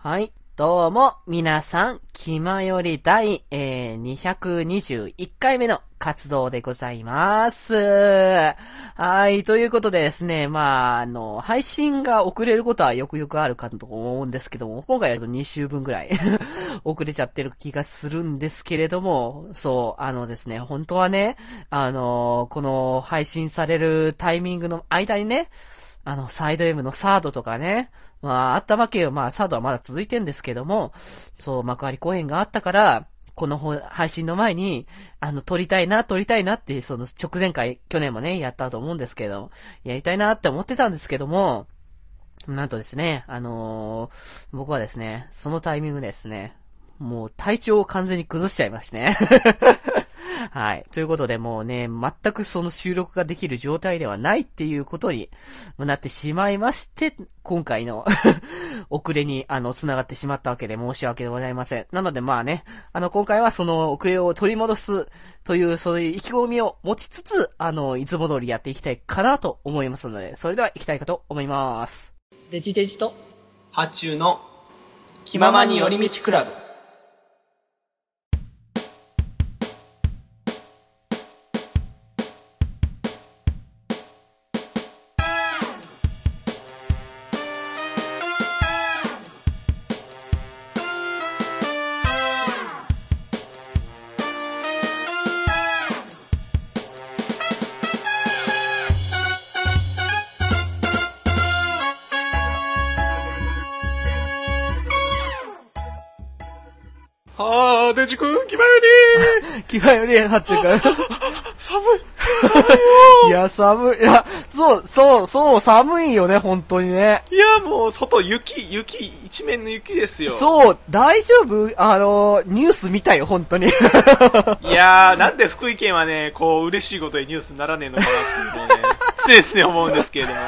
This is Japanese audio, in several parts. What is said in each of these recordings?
はい。どうも、皆さん、気まより第、えー、221回目の活動でございます。はい。ということでですね、まあ、あの、配信が遅れることはよくよくあるかと思うんですけども、今回は2週分ぐらい 遅れちゃってる気がするんですけれども、そう、あのですね、本当はね、あの、この配信されるタイミングの間にね、あの、サイド M のサードとかね、まあ、あったわけよ。まあ、サードはまだ続いてんですけども、そう、幕張公演があったから、この配信の前に、あの、撮りたいな、撮りたいなって、その直前回、去年もね、やったと思うんですけど、やりたいなって思ってたんですけども、なんとですね、あのー僕はですね、そのタイミングでですね、もう体調を完全に崩しちゃいましてね。はい。ということでもうね、全くその収録ができる状態ではないっていうことになってしまいまして、今回の 遅れに、あの、繋がってしまったわけで申し訳ございません。なのでまあね、あの、今回はその遅れを取り戻すという、そういう意気込みを持ちつつ、あの、いつも通りやっていきたいかなと思いますので、それでは行きたいかと思います。デジデジと発注の気ままに寄り道クラブはあ、デジ君、気まより気がより発注が。寒いや、寒い。いや、そう、そう、そう、寒いよね、本当にね。いいや、もう、外、雪、雪、一面の雪ですよ。そう、大丈夫あの、ニュース見たよ、本当に。いやー、なんで福井県はね、こう、嬉しいことでニュースにならねえのかなってね、常ですね、思うんですけれども。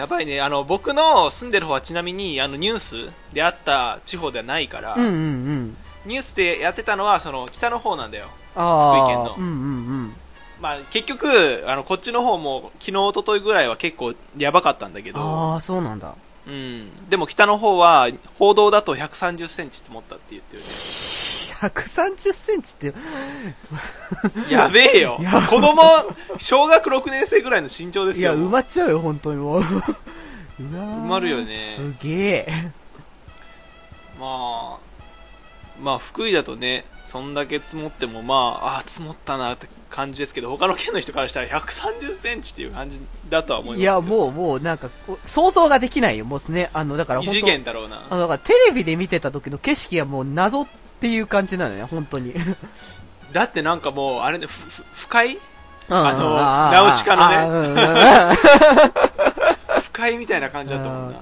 やっぱりね、あの、僕の住んでる方はちなみに、あの、ニュースであった地方ではないから、うんうんうん。ニュースでやってたのは、その、北の方なんだよ。福井県のうんうんまあ、結局、あの、こっちの方も、昨日、一昨日ぐらいは結構やばかったんだけうん。ど、ああ、そうなんだ。うん。でも北の方は、報道だと130センチ積もったって言ってるね。130センチって、やべえよ。子供、小学6年生ぐらいの身長ですよ。いや、埋まっちゃうよ、本当にもう。うわ埋まるよねすげえ。まあ、まあ、福井だとね、そんだけ積もっても、まあ、あー積もったなって感じですけど、他の県の人からしたら130センチっていう感じだとは思いますいや、もう、もう、なんか、想像ができないよ、もうね。あの、だから異次元だろうな。あの、だからテレビで見てた時の景色がもう謎っていう感じなのね、本当に。だってなんかもう、あれね、ふ、ふ不快？あのナウシカのねね。不快みたいな感じだったもんな。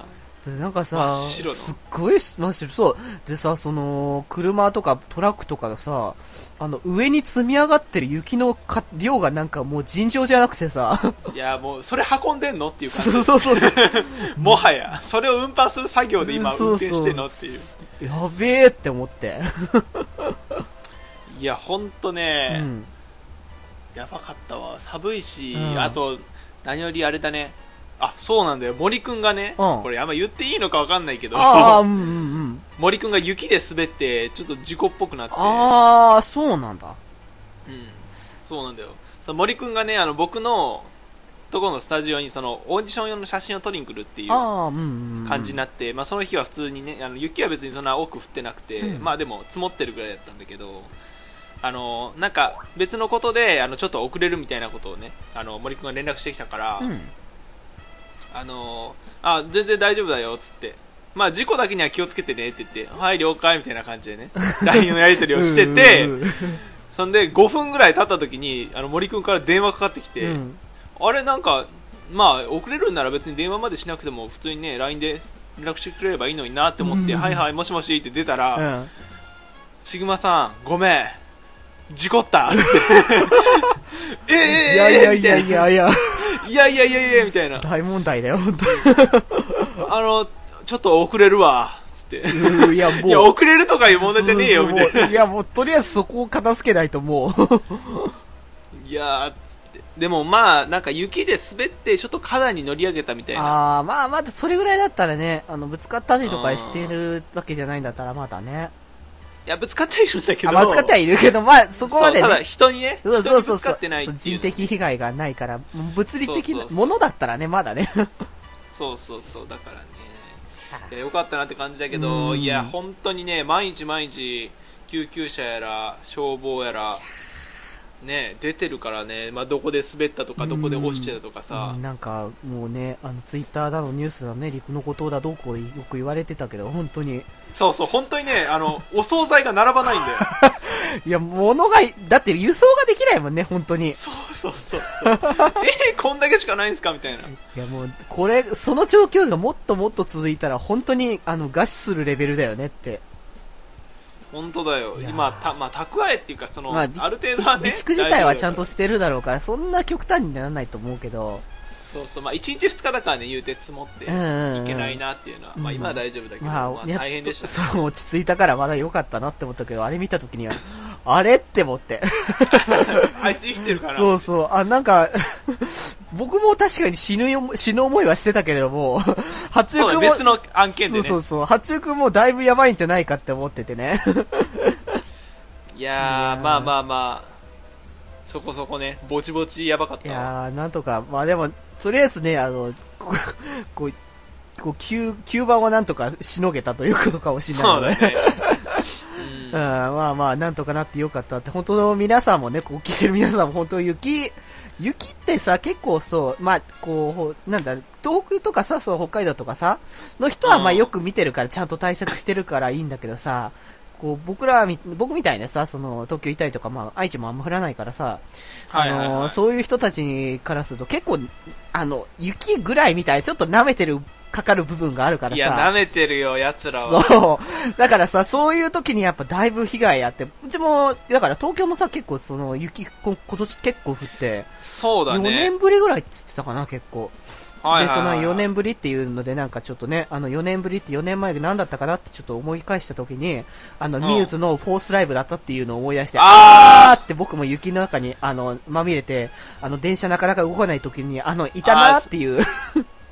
なんかさ、すっごい真っ白。そう。でさ、その、車とかトラックとかがさ、あの、上に積み上がってる雪のか量がなんかもう尋常じゃなくてさ。いや、もう、それ運んでんのっていう感じ。そうそうそうそう。もはや、それを運搬する作業で今運転してんのっていう。う。やべえって思って。いや、ほんとうね、ん。やばかったわ。寒いし、うんあと、何よりあれだね。あ、そうなんだよ。森くんがね、うんこれあんま言っていいのかわかんないけど、ああ、うんうんうん。森くんが雪で滑って、ちょっと事故っぽくなって、ああ、そうなんだ。うん。そうなんだよ。その森くんがね、あの、僕のところのスタジオにその、オーディション用の写真を撮りに来るっていうああ、うんうんうん。感じになって、まあその日は普通にね、あの雪は別にそんな多く降ってなくて、うんまあでも積もってるぐらいだったんだけど、あの、なんか別のことで、あの、ちょっと遅れるみたいなことをね、あの、森くんが連絡してきたから、うん。あの、あ、全然大丈夫だよ、つって。まあ事故だけには気をつけてねって言って、はい、了解みたいな感じでね、LINE のやり取りをしてて、うんうんそんで5分ぐらい経った時に、あの、森くんから電話かかってきて、うん。あれなんか、まあ、遅れるんなら別に電話までしなくても、普通にね、LINE で連絡してくれればいいのになって思って、うんはいはい、もしもしって出たら、うん。シグマさん、ごめん、事故った ええいやいやいやいやいや、いやいやいやいや、みたいな。大問題だよ、本あの、ちょっと遅れるわ、つって。いや、もう。いや、遅れるとかいう問題じゃねえよ、みたいな。いや、もう、とりあえずそこを片付けないともう。いやー、つって。でもまあ、なんか雪で滑って、ちょっと花壇に乗り上げたみたいな。ああ、まあまだそれぐらいだったらね、あの、ぶつかったりとかしてるわけじゃないんだったらまだね。いや、ぶつかってはいるんだけど。ぶつかってはいるけど、まあそこまでそうただね。人にね、そうそうそうそう人的被害がないから、物理的なものだったらね、まだね。そうそうそう、だからね。いや、よかったなって感じだけうど、んいや、本当にね、毎日毎日、救急車やら、消防やら、ね、出てるからね、まあ、どこで滑ったとか、どこで落ちてたとかさうん、なんか、もうね、あの、ツイッターだのニュースだのね、陸のことだどうこうよく言われてたけど、本当に。そうそう、本当にね、あの、お惣菜が並ばないんだよ。いや、物が、だって輸送ができないもんね、本当に。いそうそうそうそう。えー、こんだけしかないんすかみたいな。や、もう、これ、その状況がもっともっと続いたら、本当に、あの、餓死するレベルだよねって。本当だよ。今、た、まあ、蓄えっていうか、その、まああ、る程度はね。備蓄自体はちゃんとしてるだろうから、そんな極端にならないと思うけど。らそうそう、まあ、1日2日だからね、言うて積もって、うんうんうんいけないなっていうのは、まあ、うん今は大丈夫だけど、まあ、まあ、大変でしたね。そう、落ち着いたからまだ良かったなって思ったけど、あれ見た時には、あれって思って。あいつ生きてるから。そうそう。あ、なんか、僕も確かに死ぬよ、死ぬ思いはしてたけれども、八中君も、別の案件でね。そうそうそう。八中君もだいぶやばいんじゃないかって思っててね。いやーまあまあまあ、そこそこね、ぼちぼちやばかっいたわ。やー、なんとか、まあでも、とりあえずね、あの、こう、こう、こう、吸、吸盤はなんとかしのげたということかもしれそうないので。だね。うん、まあまあ、なんとかなってよかったって、本当の皆さんもね、こう聞いてる皆さんも本当雪、雪ってさ、結構そう、まあ、こうほ、なんだ、東北とかさ、そう、北海道とかさ、の人はまあうん。よく見てるから、ちゃんと対策してるからいいんだけどさ、こう、僕らみ、僕みたいなさ、その、東京いたりとか、まあ、愛知もあんま降らないからさ、はいはいはい。あの、そういう人たちからすると結構、あの、雪ぐらいみたい、ちょっと舐めてる、かかる部分があるからさ。いや、舐めてるよ、奴らは。そう。だからさ、そういう時にやっぱだいぶ被害あって、うちも、だから東京もさ、結構その雪、こ今年結構降って、4そうだね。年ぶりぐらいって言ってたかな、結構。はいはいはいで、その4年ぶりっていうので、なんかちょっとね、あの4年ぶりって4年前で何だったかなってちょっと思い返した時に、あの、んミューズのフォースライブだったっていうのを思い出して、あーって僕も雪の中に、あの、まみれて、あの、電車なかなか動かない時に、あの、いたなーっていう。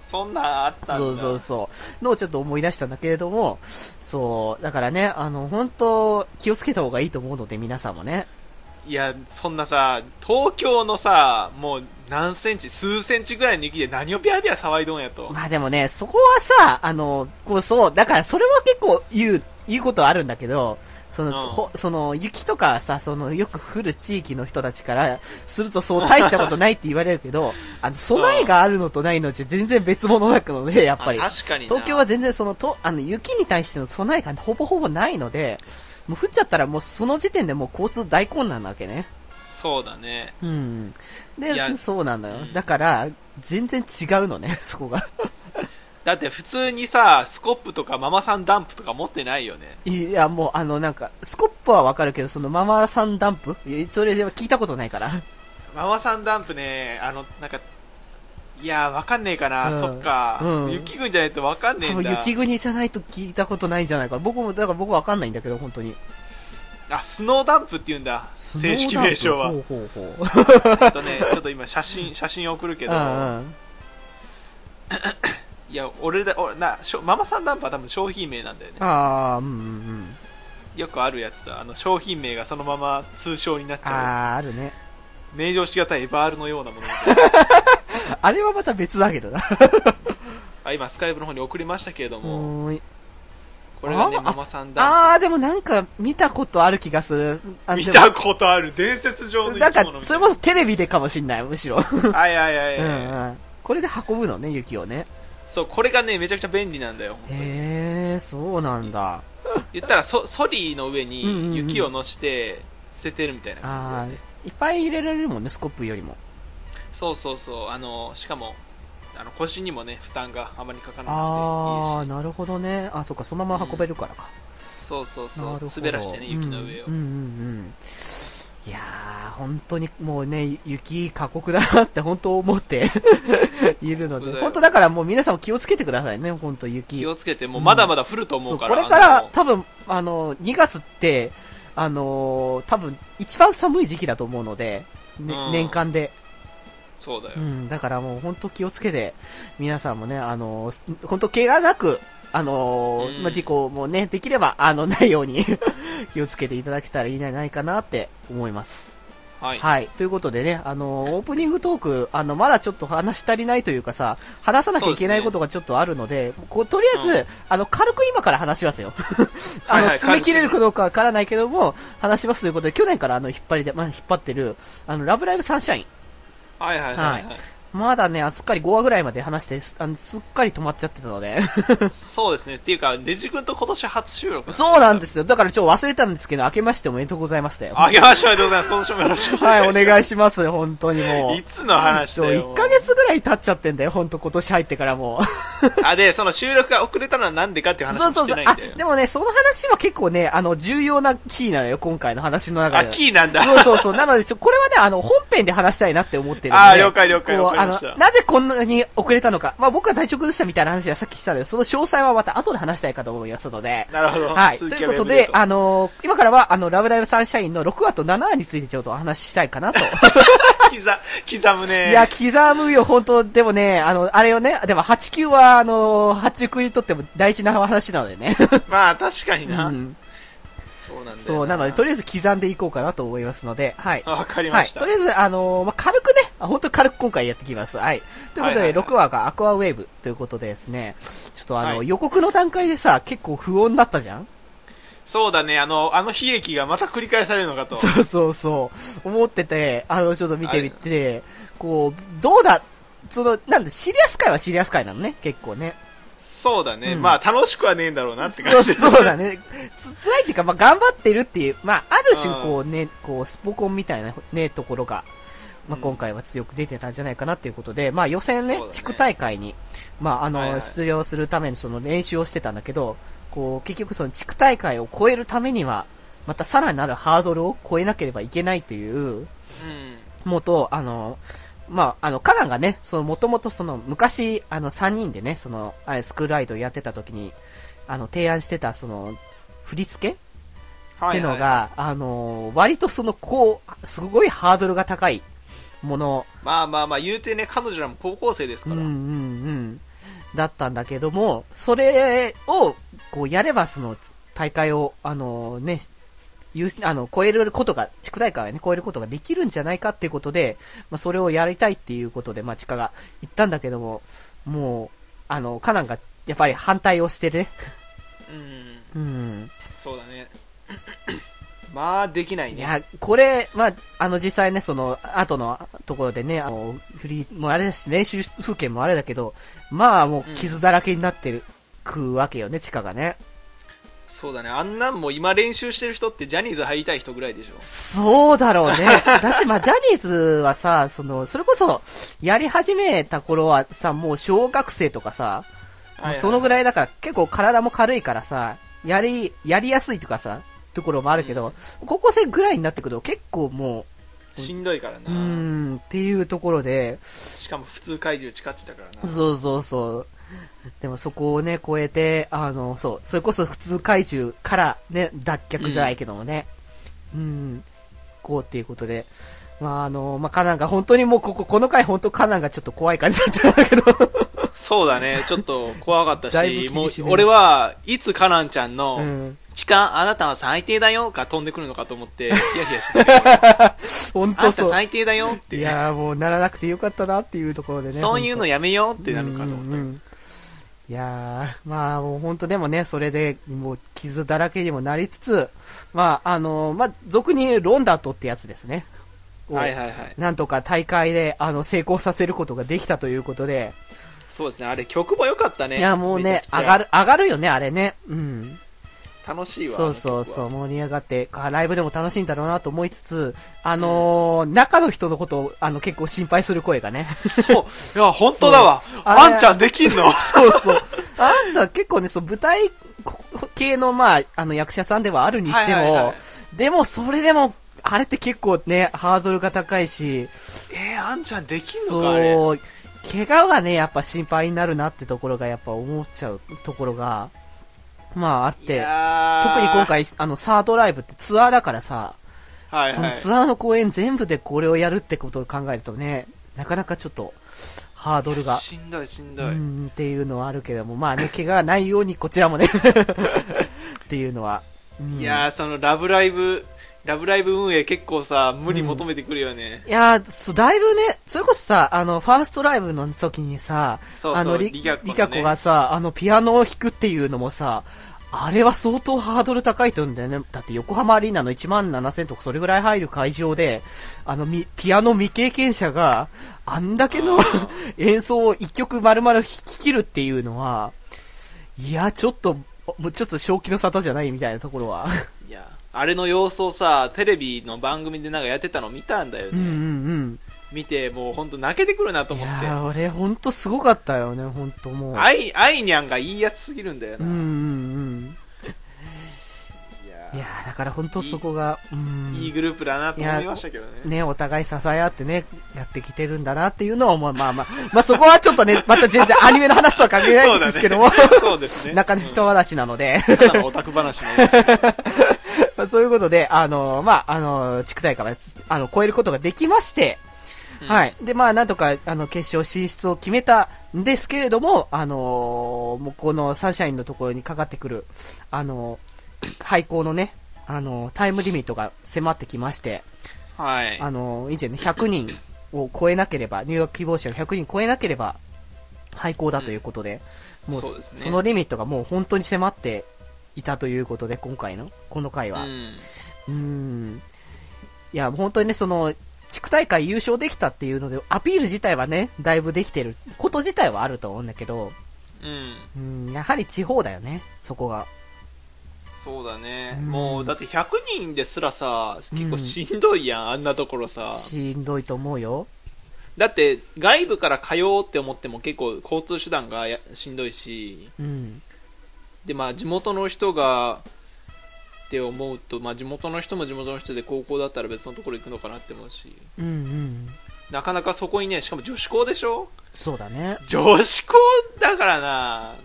そんなんあったんだ。そうそうそう。のをちょっと思い出したんだけれども、そう、だからね、あの、本当気をつけた方がいいと思うので、皆さんもね。いや、そんなさ、東京のさ、もう何センチ、数センチぐらいの雪で何をビャービャー騒いどんやと。まあでもね、そこはさ、あの、こうそう、だからそれは結構言う、言うことはあるんだけど、その、うんほその、雪とかさ、その、よく降る地域の人たちから、するとそう、大したことないって言われるけど、あの、備えがあるのとないのじゃ全然別物だので、やっぱり。あ確かにな東京は全然その、と、あの、雪に対しての備えがほぼほぼないので、もう降っちゃったらもうその時点でもう交通大混乱なわけね。そうだね。うん。で、そうなのよう。んだから、全然違うのね、そこが。だって普通にさ、スコップとかママさんダンプとか持ってないよね。いや、もう、あの、なんか、スコップはわかるけど、そのママさんダンプ？それでは聞いたことないから。ママさんダンプね、あの、なんか、いやー、わかんねえかな、うんそっか、うん雪国じゃないとわかんねえんだ。雪国じゃないと聞いたことないんじゃないかな。僕も、だから僕わかんないんだけど、本当に。あ、スノーダンプって言うんだ。正式名称は。ほうほうほう。えっとね、ちょっと今写真、写真送るけど、うんうん。いや、俺だ、俺な、ママさんダンプは多分商品名なんだよね。ああ、うんうんうん。よくあるやつだ。あの、商品名がそのまま通称になっちゃうやああ、あるね。つ。名城しがたいエバールのようなもの。あれはまた別だけどな。あ今、スカイプの方に送りましたけれども、これがね、あママさんダンああ、でもなんか見たことある気がする。見たことある伝説上のなんかそれこそテレビでかもしんない、むしろ。はいはいはいはい。うんうん。これで運ぶのね、雪をね。そう、これがね、めちゃくちゃ便利なんだよ。へえ、そうなんだ。言ったらソ、ソリの上うんうんうんに雪を乗して捨ててるみたいな感じだああよね。、いっぱい入れられるもんね、スコップよりも。そうそうそう。あの、しかも、あの、腰にもね、負担があまりかからああ、なくていいし。なるほどね。あ、そっか、そのまま運べるからか。そうそうそうなるほど。滑らしてね、雪の上を。うんうんうんうん。いやー、本当にもうね、雪過酷だなって本当思って いるので、本当だからもう皆さんも気をつけてくださいね、本当雪。気をつけて、もうまだまだ降ると思そうう、から。これから多分、あの、2月って、あのー多分一番寒い時期だと思うので、ねうん年間で。そうだよ。うん、だからもう本当気をつけて、皆さんもね、あの、本当怪我なく、あのうんまあ、事故もね、できれば、あの、ないように 気をつけていただけたらいいんじゃないかなって思います。はい。はい。ということでね、あの、オープニングトーク、あの、まだちょっと話し足りないというかさ、話さなきゃいけないことがちょっとあるので、こう、とりあえず、うんあの、軽く今から話しますよ。あの、はいはい詰め切れるかどうかわからないけども、話しますということで、去年からあの、引っ張りで、まあ、引っ張ってる、あの、ラブライブサンシャイン。はいはいはい、はいまだね、すっかり5話ぐらいまで話して、あのすっかり止まっちゃってたので。そうですね。っていうか、デジ君と今年初収録。そうなんですよ。だからちょっと忘れたんですけど、明けましておめでとうございましたよ。あげましょう。ありがとうございます。今年もよろしくおはい、願いします。お願いします。本当にもう。いつの話だよ。1ヶ月ぐらい経っちゃってんだよ、本当今年入ってからもう。あ、で、その収録が遅れたのはなんでかっていう話そうをそうそう。あでもね、その話は結構ね、あの、重要なキーなのよ、今回の話の中あ、で。キーなんだ。そうそうそう。なので、ちょ、これはね、あの、本編で話したいなって思ってるので。あー了解了解こうわかりましたあの、なぜこんなに遅れたのか。まあ僕は体調崩したみたいな話はさっきしたので、その詳細はまた後で話したいかと思いますので。なるほど。はい。ということで、あのー今からは、あの、ラブライブサンシャインの6話と7話についてちょっとお話ししたいかなと。刻、刻むね。いや、刻むよ、本当でもね、あの、あれよね、でも8級は、あのー、8級にとっても大事な話なのでね。まあ、確かにうな。ん。そうなん。そう、なので、とりあえず刻んでいこうかなと思いますので、はい。わかりはい。ました。とりあえず、あのーまあ、軽くね、あ本当軽く今回やってきます。はい。ということで、はいはいはい6話がアクアウェーブということでですね、ちょっとあの、はい予告の段階でさ、結構不穏だったじゃん？そうだね、あの、あの悲劇がまた繰り返されるのかと。そうそうそう。思ってて、あの、ちょっと見てみて、こう、どうだ、その、なんだ、シリアス界はシリアス界なのね、結構ね。そうだね。うんまあ、楽しくはねえんだろうなってそう感じ。そうだね。つ辛いっていうか、まあ、頑張ってるっていう、まあ、ある種、うんこうね、こう、スポコンみたいなね、ところが、まあ、うん今回は強く出てたんじゃないかなっていうことで、まあ、予選ねそうだ、ね地区大会に、まあ、あの、はいはい出場するためにその練習をしてたんだけど、こう、結局その地区大会を超えるためには、またさらなるハードルを超えなければいけないという、うん。もと、あの、まあ、あの、カナンがね、その、もともとその、昔、あの、3人でね、その、スクールアイドルやってた時に、あの、提案してた、その、振り付けってのが、あの、割とその、こう、すごいハードルが高いもの、まあまあまあ、言うてね、彼女らも高校生ですから。うんうんうん、だったんだけども、それを、こう、やれば、その、大会を、あのね、優 あの、超えることが、地区大会をね、超えることができるんじゃないかっていうことで、まあ、それをやりたいっていうことで、まあ、地下が言ったんだけども、もう、あの、カナンが、やっぱり反対をしてるね。うん。うん。そうだね。まあ、できないね。いや、これ、まあ、あの、実際ね、その、後のところでね、あの、フリー、もうあれだし、練習風景もあれだけど、まあ、もう傷だらけになってる、くわけよね、地下がね。そうだね。あんなんも今練習してる人ってジャニーズ入りたい人ぐらいでしょ。そうだろうね。だし、まあ、ジャニーズはさ、その、それこそ、やり始めた頃はさ、もう小学生とかさ、そのぐらい。だから、結構体も軽いからさ、やり、やりやすいとかさ、ところもあるけど、高校生ぐらいになってくると結構もしんどいからう、う。ん、っていうところで、しかも普通怪獣誓ってたからな。そうそうそう。でもそこをね、超えて、あの、そう、それこそ普通怪獣からね、脱却じゃないけどもね、うん、こうっていうことで、まああの、まあカナンが本当にもうここ、この回本当カナンがちょっと怖い感じだったんだけど、そうだね。ちょっと怖かったし、もう俺はいつカナンちゃんうの、ん。痴漢あなたは最低だよが飛んでくるのかと思って、ヒヤヒヤしてた。本あ当そう。んた最低だよって。いやーもうならなくてよかったなっていうところでね。そういうのややめようってなるかと思った。うんうんうんいやー、まあもう本当でもね、それでもう傷だらけにもなりつつ、まああの、まあ俗にロンダートってやつですね。をはいはいはい。なんとか大会であの成功させることができたということで、そうですね。あれ曲も良かったね。いやもうね、上がる、上がるよね、あれね。うん。楽しいわ。そうそうそう、う。盛り上がって、あライブでも楽しいんだろうなと思いつつ、あのー中の人のことを、あの、結構心配する声がね。そう。いや、本当だわ。あんちゃんできんの？そうそう。あんさん結構ね、そう、舞台系の、まあ、あの、役者さんではあるにしても、はいはいはいでも、それでも、あれって結構ね、ハードルが高いし、えー、あんちゃんできんのか。そう、怪我がね、やっぱ心配になるなってところが、やっぱ思っちゃうところが、まあ、あっいて、特に今。回、あの、サードライブってツアーだからさ、はいはい。そのツアーの公演全部でこれをやるってことを考えるとね、なかなかちょっと、ハードルが、しんどいしんどい。うん、っていうのはあるけども、まあね、怪我がないようにこちらもね、っていうのは。うんいやー、そのラブライブ、ラブライブ運営結構さ、無理求めてくるよね。いやー、だいぶね、それこそさ、あの、ファーストライブの時にさ、そうそうあの、リリキャコのねがさ、あの、ピアノを弾くっていうのもさ、あれは相当ハードル高いと思うんだよね。だって横浜アリーナの1万7000とかそれぐらい入る会場で、あの、みピアノ未経験者が、あんだけの演奏を一曲丸々弾き切るっていうのは、いや、ちょっと、もうちょっと正気の沙汰じゃないみたいなところは。いや、あれの様子をさ、テレビの番組でなんかやってたの見たんだよね。うんうんうん。見て、もうほんと泣けてくるなとい思って。やー、俺ほんとすごかったよね、ほんともう。アイ、アイニャンがいいやつすぎるんだよな。うんうんうん。いやだから本当そこが、うん。いいグループだなと思いましたけどね。ね、お互い支え合ってね、やってきてるんだなっていうのは、まあまあまあ、まあそこはちょっとね、また全然アニメの話とは関係ないんですけども、そうですね。中の人話なので、オタク話の話。まあそういうことで、あの、まあ、あの、地区大会は、あの、超えることができまして、うんはい。で、まあ、なんとか、あの、決勝進出を決めたんですけれども、あのーもうこのサンシャインのところにかかってくる、あのー廃校のね、あのータイムリミットが迫ってきまして、はい。あのー以前ね、100人を超えなければ、入学希望者が100人超えなければ、廃校だということで、もうそうですねそのリミットがもう本当に迫っていたということで、今回の、この回は。うん。うーん。いや、本当にね、その、地区大会優勝できたっていうので、アピール自体はね、だいぶできてること自体はあると思うんだけど、うん。うん、やはり地方だよね、そこが。そうだね。うんもう、だって100人ですらさ、結構しんどいやん、あんなところさ。しんどいと思うよ。だって、外部から通おうって思っても結構交通手段がやしんどいし、うん。で、まあ、地元の人が、って思うと、まあ、地元の人も地元の人で高校だったら別のところ行くのかなって思うし、うんうん。なかなかそこにね、しかも女子校でしょ？そうだね。女子校だからな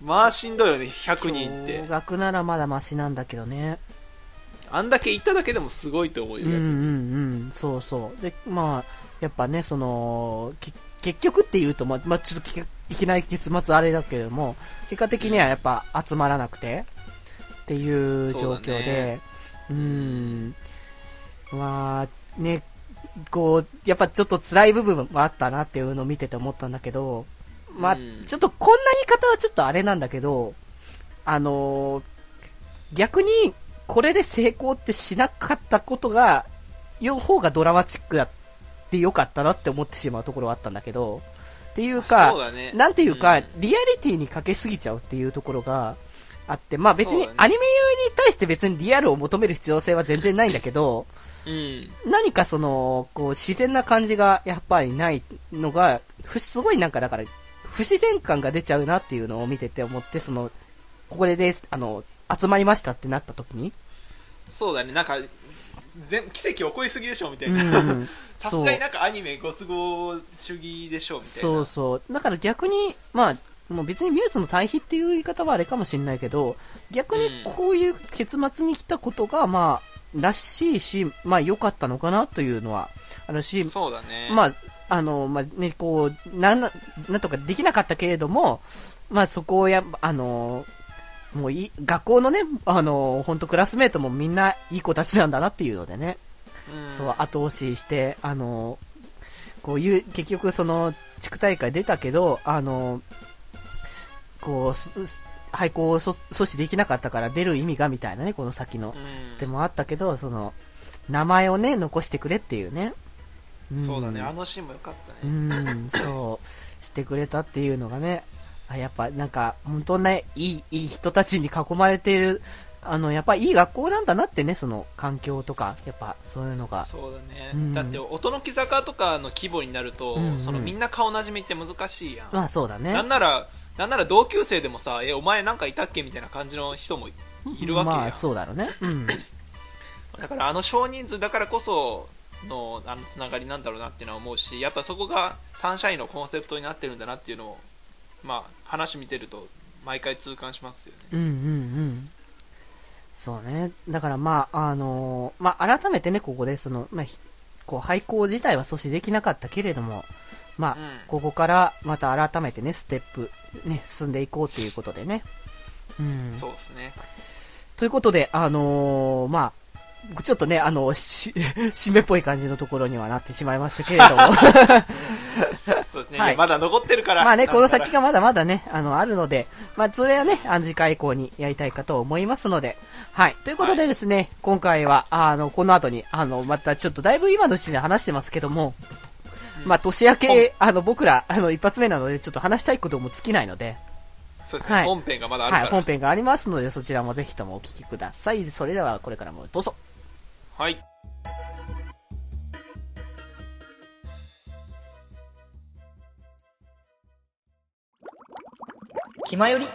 まあしんどいよね、100人って小。学ならまだマシなんだけどね。あんだけ行っただけでもすごいと思うよ、うんうんうん、そうそう。で、まあ、やっぱね、その、き結局っていうと、まあ、まあ、ちょっときいきなり結末あれだけれども、結果的にはやっぱ集まらなくて、っていう状況そうね、う,、ん、まあ、ね、こう、やっぱちょっと辛い部分もあったなっていうのを見てて思ったんだけど、まあ、うん。ちょっとこんな言い方はちょっとあれなんだけど、あのー逆に、これで成功ってしなかったことが、よ方がドラマチックだってよかったなって思ってしまうところはあったんだけど、っていうか、そうだね。なんていうか、うん。リアリティにかけすぎちゃうっていうところがあって、まあ別にアニメに対して別にリアルを求める必要性は全然ないんだけど、うん。何かその、こう自然な感じがやっぱりないのが、ふすごいなんかだから、不自然感が出ちゃうなっていうのを見てて思って、その、これで、あの、集まりましたってなった時に、そうだね、なんか、全奇跡起こりすぎでしょみたうんいな。うん、さすがになんかアニメご都合主義でしょみたいな。そうそう。だから逆に、まあ、もう別にミューズの対比っていう言い方はあれかもしれないけど、逆にこういう結末に来たことが、まあ、らしいし、まあ良かったのかなというのはあるし、そうだね。まあ、あの、まあね、こう、なんな、なんとかできなかったけれども、まあそこをや、あの、もういい、学校のね、あの、本当クラスメートもみんないい子たちなんだなっていうのでね、うん。そう、後押しして、あの、こういう、結局その、地区大会出たけど、あの、こう、す廃校をそ阻止できなかったから出る意味がみたいなね、この先のう。んでもあったけど、その、名前をね、残してくれっていうね。んそうだね、あのシーンも良かったうね。ん、そう、してくれたっていうのがね、あやっぱなんか、本当ね、いい、いい人たちに囲まれている、あの、やっぱいい学校なんだなってね、その環境とか、やっぱそういうのが。そうだね、うんだって音の木坂とかの規模になると、うんうんそのみんな顔なじみって難しいやん、まあそうだね。なんならなんなら同級生でもさえお前なんかいたっけみたいな感じの人もいるわけやん、まあそうだろうね。うん。だからあの少人数だからこそのあのつながりなんだろうなっていうのは思うしやっぱそこがサンシャインのコンセプトになってるんだなっていうのをまあ話見てると毎回痛感しますよねうんうんうん。そうね。だからまあ、あのーまあ、改めてね、ここで、その、まあ、ひこう、廃校自体は阻止できなかったけれども、まあ、うんここからまた改めてね、ステップ、ね、進んでいこうっていうことでね。うん。そうですね。ということで、あのーまあ、ちょっとね、あの、し、締めっぽい感じのところにはなってしまいましたけれども。そうですね。はいまだ残ってるから。まあね、この先がまだまだね、あの、あるので、まあ、それはね、あの次回以降にやりたいかと思いますので、はい。ということでですね、今回は、あの、この後に、あの、またちょっとだいぶ今の時点で話してますけども、まあ、年明け、あの、僕ら、あの、一発目なので、ちょっと話したいことも尽きないので、そうですね、はい本編がまだあるから。はい、本編がありますので、そちらもぜひともお聞きください。それでは、これからもどうぞ。はい。気まより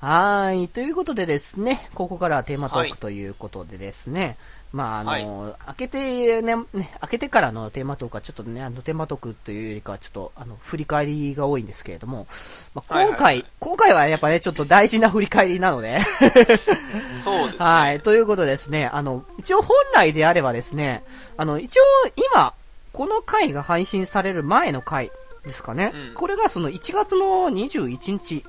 はーい。ということでですね、ここからはテーマトーはいクということでですね、まあ、あの、はい開けてね、ね、開けてからのテーマトークはちょっとね、あの、テーマトークというよりかはちょっと、あの、振り返りが多いんですけれども、まあ、今回、はいはいはい今回はやっぱね、ちょっと大事な振り返りなので、そうですね。はい。ということでですね、あの、一応本来であればですね、あの、一応今、この回が配信される前の回ですかね。うんこれがその1月の21日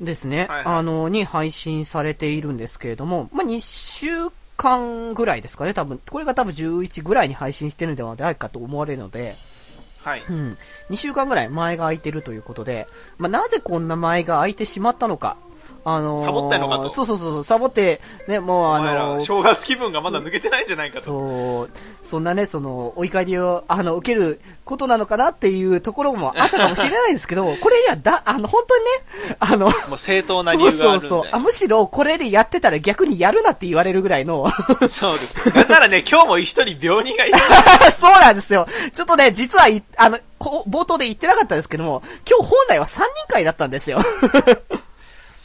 ですね。はいはいあの、に配信されているんですけれども、まあ、2週間ぐらいですかね、多分。これが多分11ぐらいに配信してるのではないかと思われるので、はい。うん。2週間ぐらい前が空いてるということで、まあ、なぜこんな前が空いてしまったのか。あのーサボったのかとそうそうそう、サボって、ね、もうあのー正月気分がまだ抜けてないんじゃないかと。そう、そんなね、その、お怒りを、あの、受けることなのかなっていうところもあったかもしれないんですけど、これにはだ、あの、本当にね、あの、もう正当な理そう由があるんで。そうそう。あ、むしろ、これでやってたら逆にやるなって言われるぐらいの、そうです。なんならね、今日も一人病人がいる。そうなんですよ。ちょっとね、実はい、あの、こ冒頭で言ってなかったですけども、今日本来は3人会だったんですよ。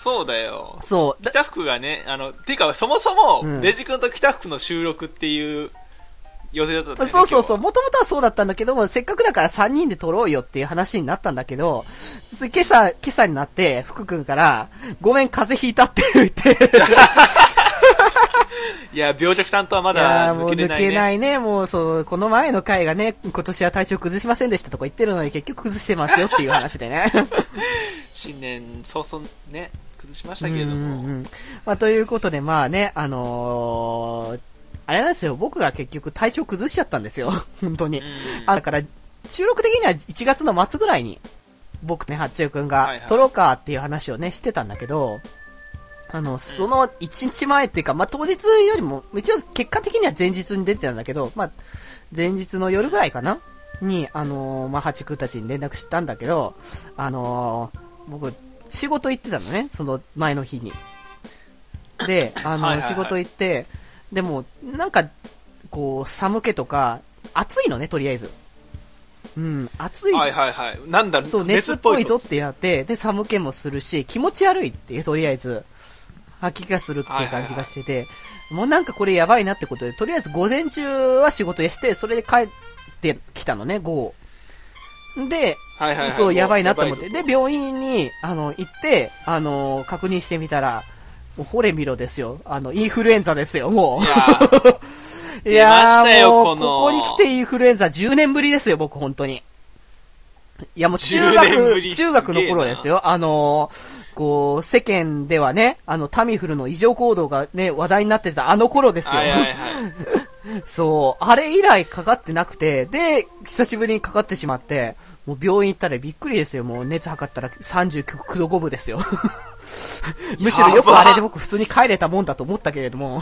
そうだよ。そう。だ北福がね、あの、ていうか、そもそも、うんデジ君と北福の収録っていう予定だったんだよねそうそうそう。今もともとはそうだったんだけども、せっかくだから3人で撮ろうよっていう話になったんだけど、そ今朝、今朝になって、福くんから、ごめん、風邪ひいたって言って、日 いや、病弱担当はまだ抜抜けれない、ね。けないね。もうそう、この前の回がね、今年は体調崩しませんでしたとか言ってるのに結局崩してますよっていう話でね。新年早々ね、崩しましたけれどうんも。うんうんまあ、ということで、まあね、あのー、あれなんですよ、僕が結局体調崩しちゃったんですよ。本当に。うんあ、だから、収録的には1月の末ぐらいに、僕ね、八代くんが撮ろうかっていう話をね、してたんだけど、あの、その1日前っていうか、まあ、当日よりも、一応結果的には前日に出てたんだけど、まあ、前日の夜ぐらいかな？に、あのーまあ、八くんたちに連絡したんだけど、あのー僕、仕事行ってたのね、その前の日に。で、あのはいはいはい仕事行って、でも、なんか、こう、寒気とか、暑いのね、とりあえず。うん、暑い。はいはいはい。なんだろそう、熱っぽいぞとってなって、で、寒気もするし、気持ち悪いっていう、とりあえず、吐き気がするっていう感じがしてて、もうなんかこれやばいなってことで、とりあえず午前中は仕事して、それで帰ってきたのね、午後。で、はいはいはい。そう、やばいなと思って。でで、病院に、あの、行って、あの、確認してみたら、もう、ほれ見ろですよ。あの、インフルエンザですよ、もいやーう。いや 出ましたよもう、このここに来てインフルエンザ10年ぶりですよ、僕、本当に。いや、もう中10年ぶ学、り中学の頃ですよ。あのーこう、世間ではね、あの、タミフルの異常行動がね、話題になってたあの頃ですよ。はいはいはい。そう、あれ以来かかってなくて、で、久しぶりにかかってしまって、もう病院行ったらびっくりですよ。もう熱測ったら39度5分ですよ。むしろよくあれで僕普通に帰れたもんだと思ったけれども。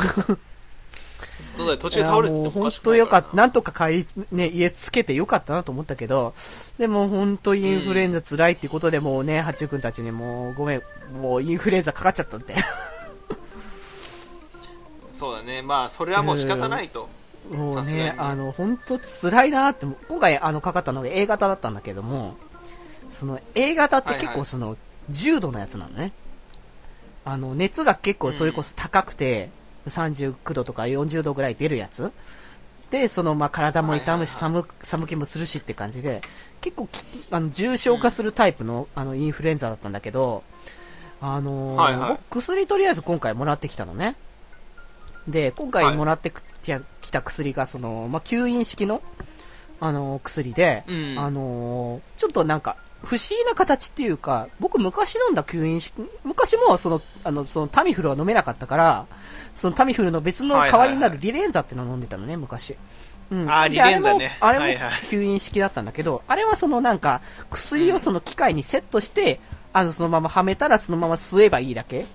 そうだよ途中で倒れてて本当よからった。なんとか帰り、ね、家つけてよかったなと思ったけど、でも本当インフルエンザ辛いっていうことでもうね、八中くんたちにもうごめん、もうインフルエンザかかっちゃったって。そうだね。まあ、それはもう仕方ないと。もうね、ねあの、本当辛いなって、今回あの、かかったのが A 型だったんだけども、その A 型って結はいはい。構その、重度のやつなのね。あの、熱が結構それこそ高くて、39度とか40度ぐらい出るやつ。で、その、まあ、体も痛むし、はいはい寒く、寒気もするしって感じで、結構き、あの、重症化するタイプの、あの、インフルエンザだったんだけど、あのーはいはい。僕薬とりあえず今回もらってきたのね。で、今回もらってくきた薬が、その、まあ、吸引式の、あのー薬で、うん。あのーちょっとなんか、不思議な形っていうか、僕昔飲んだ吸引式、昔もその、あの、そのタミフルは飲めなかったから、そのタミフルの別の代わりになるリレンザってのを飲んでたのね、昔。うん。あリレンザね。あれも、あれも吸引式だったんだけど、あれはそのなんか、薬をその機械にセットして、あの、そのままはめたらそのまま吸えばいいだけ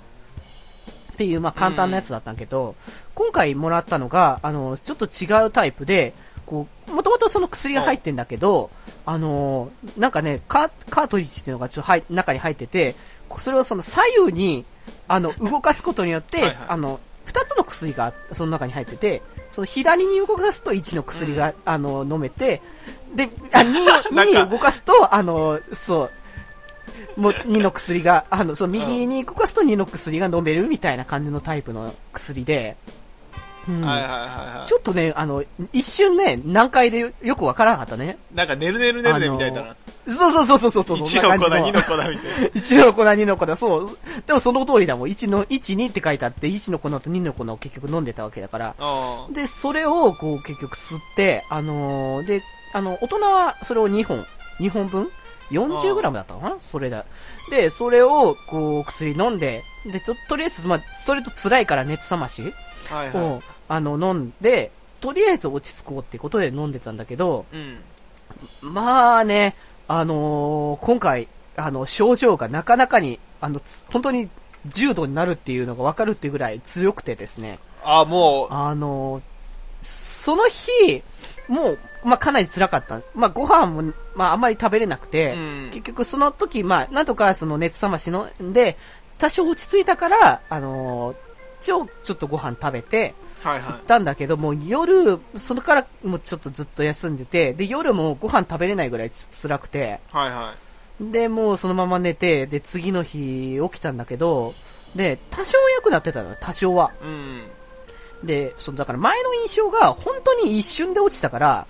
っていう、まあ簡単なやつだったんだけど、今回もらったのが、あの、ちょっと違うタイプで、こう、もともとその薬が入ってんだけど、あのーなんかね、カートリッジっていうのがちょっと入中に入ってて、こそれをその左右に、あの、動かすことによって、はいはい。あの、二つの薬がその中に入ってて、その左に動かすと1の薬が、あの、飲めて、で、あ、2を、なんか2に動かすと、あの、そう、もう2の薬が、あの、その右に動かすと2の薬が飲めるみたいな感じのタイプの薬で、うんはいはいはいはい。ちょっとね、あの、一瞬ね、難解でよよくわからなかったね。なんか、ねるねるねるねみたいだな。そうそうそうそうそうそう。1の粉、2の粉みたいな。1の粉、2の粉だ。そう。でもその通りだもん。1の、1、2って書いてあって、1の粉と2の粉を結局飲んでたわけだから。うんで、それを、こう、結局吸って、あのーで、あの、大人はそれを2本、2本分 ?40g だったのかな？それだ。で、それを、こう、薬飲んで、で、と、とりあえず、まあ、それと辛いから熱冷ましはいはを、あの、飲んで、とりあえず落ち着こうってことで飲んでたんだけど、い。うん。まあね、あのー今回、あの、症状がなかなかに、あの、つ本当に重度になるっていうのがわかるっていうぐらい強くてですね、あ、もう、あのーその日、もう、まあ、かなり辛かった。まあ、ご飯も、まあ、あんまり食べれなくて、うん結局その時、まあ、なんとかその熱冷ましの、で、多少落ち着いたから、あのーちょ、ちょっとご飯食べて、はいは行ったんだけど、もう夜、それからもうちょっとずっと休んでて、で、夜もご飯食べれないぐらいつ辛くて、い。はいはで、もうそのまま寝て、で、次の日起きたんだけど、で、多少良くなってたの、多少は。い。うん。で、その、だから前の印象が本当に一瞬で落ちたから、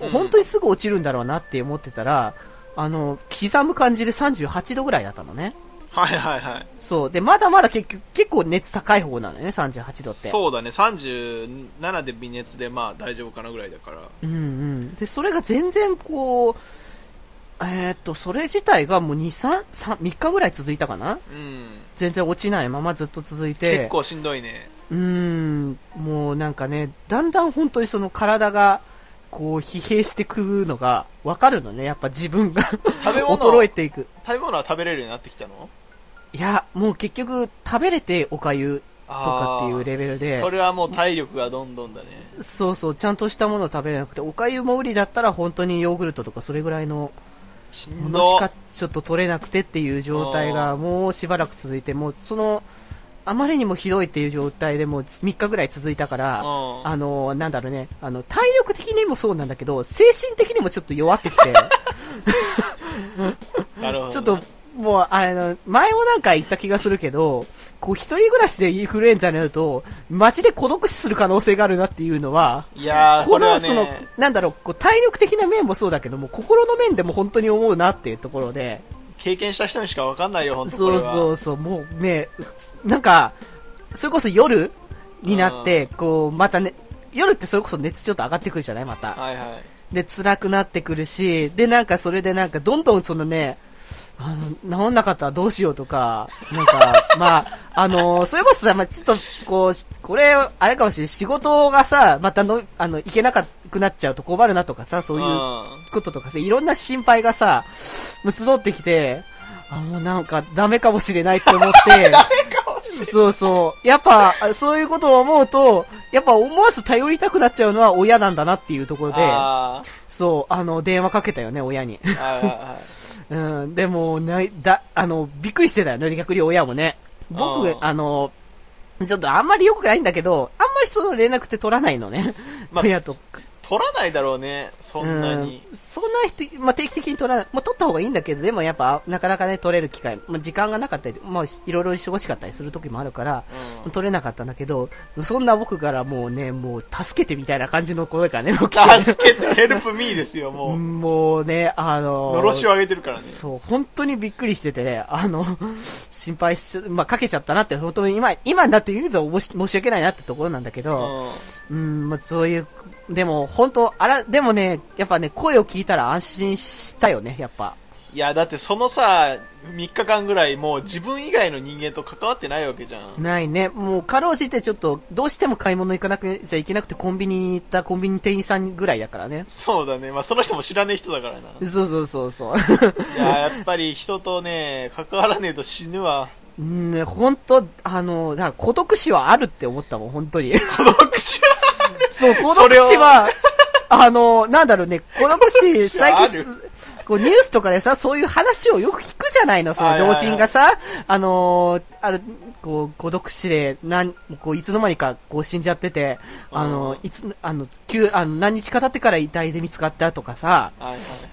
うん本当にすぐ落ちるんだろうなって思ってたら、あの、刻む感じで38度ぐらいだったのね。はいはいはい。そう。で、まだまだ結局、結構熱高い方なのよね、38度って。そうだね、37で微熱でまあ大丈夫かなぐらいだから。うんうん。で、それが全然こう、えーっと、それ自体がもう2、3、3、3日ぐらい続いたかな？うん。全然落ちないままずっと続いて。結構しんどいね。うーん、もうなんかね、だんだん本当にその体が、こう、疲弊してくのがわかるのね。やっぱ自分が食べ物衰えていく。食べ物は食べれるようになってきたの？いや、もう結局食べれておかゆとかっていうレベルで。それはもう体力がどんどんだね。そうそう、ちゃんとしたものを食べれなくて、おかゆも無理だったら本当にヨーグルトとかそれぐらいのしものしかちょっと取れなくてっていう状態がもうしばらく続いて、もうその、あまりにもひどいっていう状態でもう3日ぐらい続いたから、うん。あの、なんだろうね、あの、体力的にもそうなんだけど、精神的にもちょっと弱ってきて。ちょっと、もう、あの、前もなんか言った気がするけど、こう一人暮らしでインフルエンザになると、マジで孤独死する可能性があるなっていうのは、いやー、この、そのね、、なんだろう、こう体力的な面もそうだけども、心の面でも本当に思うなっていうところで、経験した人にしかわかんないよ、本当こそう。そうそう、もうね、なんか、それこそ夜になって、こう、またね、夜ってそれこそ熱ちょっと上がってくるじゃないまた。はいはい。で、辛くなってくるし、で、なんかそれでなんかどんどんそのね、あの、治んなかったらどうしようとか、なんか、まあ、あのそれこそさ、まあ、ちょっと、こう、これ、あれかもしれない。仕事がさ、またの、あの、行けなくなっちゃうと困るなとかさ、そういううんこととかさ、いろんな心配がさ、もう集ってきて、あ、もうなんかダメかもしれないって思って、そうそう。やっぱ、あそういうことを思うと、やっぱ思わず頼りたくなっちゃうのは親なんだなっていうところで、あそう、あの、電話かけたよね、親に。うん、でも、ない、だ、あの、びっくりしてたよね、逆に親もね。僕うん、あの、ちょっとあんまり良くないんだけど、あんまりその連絡って取らないのね。まあ親と。取らないだろうね、そんなに。うん、そんな人、まあ、定期的に取らない。まあ、取った方がいいんだけど、でもやっぱ、なかなかね、取れる機会、まあ、時間がなかったり、まあ、いろいろ忙しかったりする時もあるから、うん、取れなかったんだけど、そんな僕からもうね、もう、助けてみたいな感じの声がね、助けて、ヘルプミーですよ、もう。もうね、あののろしを上げてるからね。そう、本当にびっくりしててね、あの、心配し、まあ、かけちゃったなって、本当に今、今になって言うと申し訳ないなってところなんだけど、うん、うんまあ、そういうでも、本当あら、でもね、やっぱね、声を聞いたら安心したよね、やっぱ。いや、だってそのさ、3日間ぐらいもう自分以外の人間と関わってないわけじゃん。ないね。もう、かろうじてちょっと、どうしても買い物行かなくちゃいけなくてコンビニに行ったコンビニ店員さんぐらいだからね。そうだね。まあその人も知らねえ人だからな。そうそうそうそう。いや、やっぱり人とね、関わらねえと死ぬわ。うんね、本当あの、だから孤独死はあるって思ったもん、本当に。孤独死はそう、孤独死は、あの、なんだろうね、孤独死、最近、こうニュースとかでさ、そういう話をよく聞くじゃないの、その老人がさ、あのある、こう、孤独死で、なん、こう、いつの間にか、こう、死んじゃってて、あの、いつ、あの、急、あの、何日か経ってから遺体で見つかったとかさ、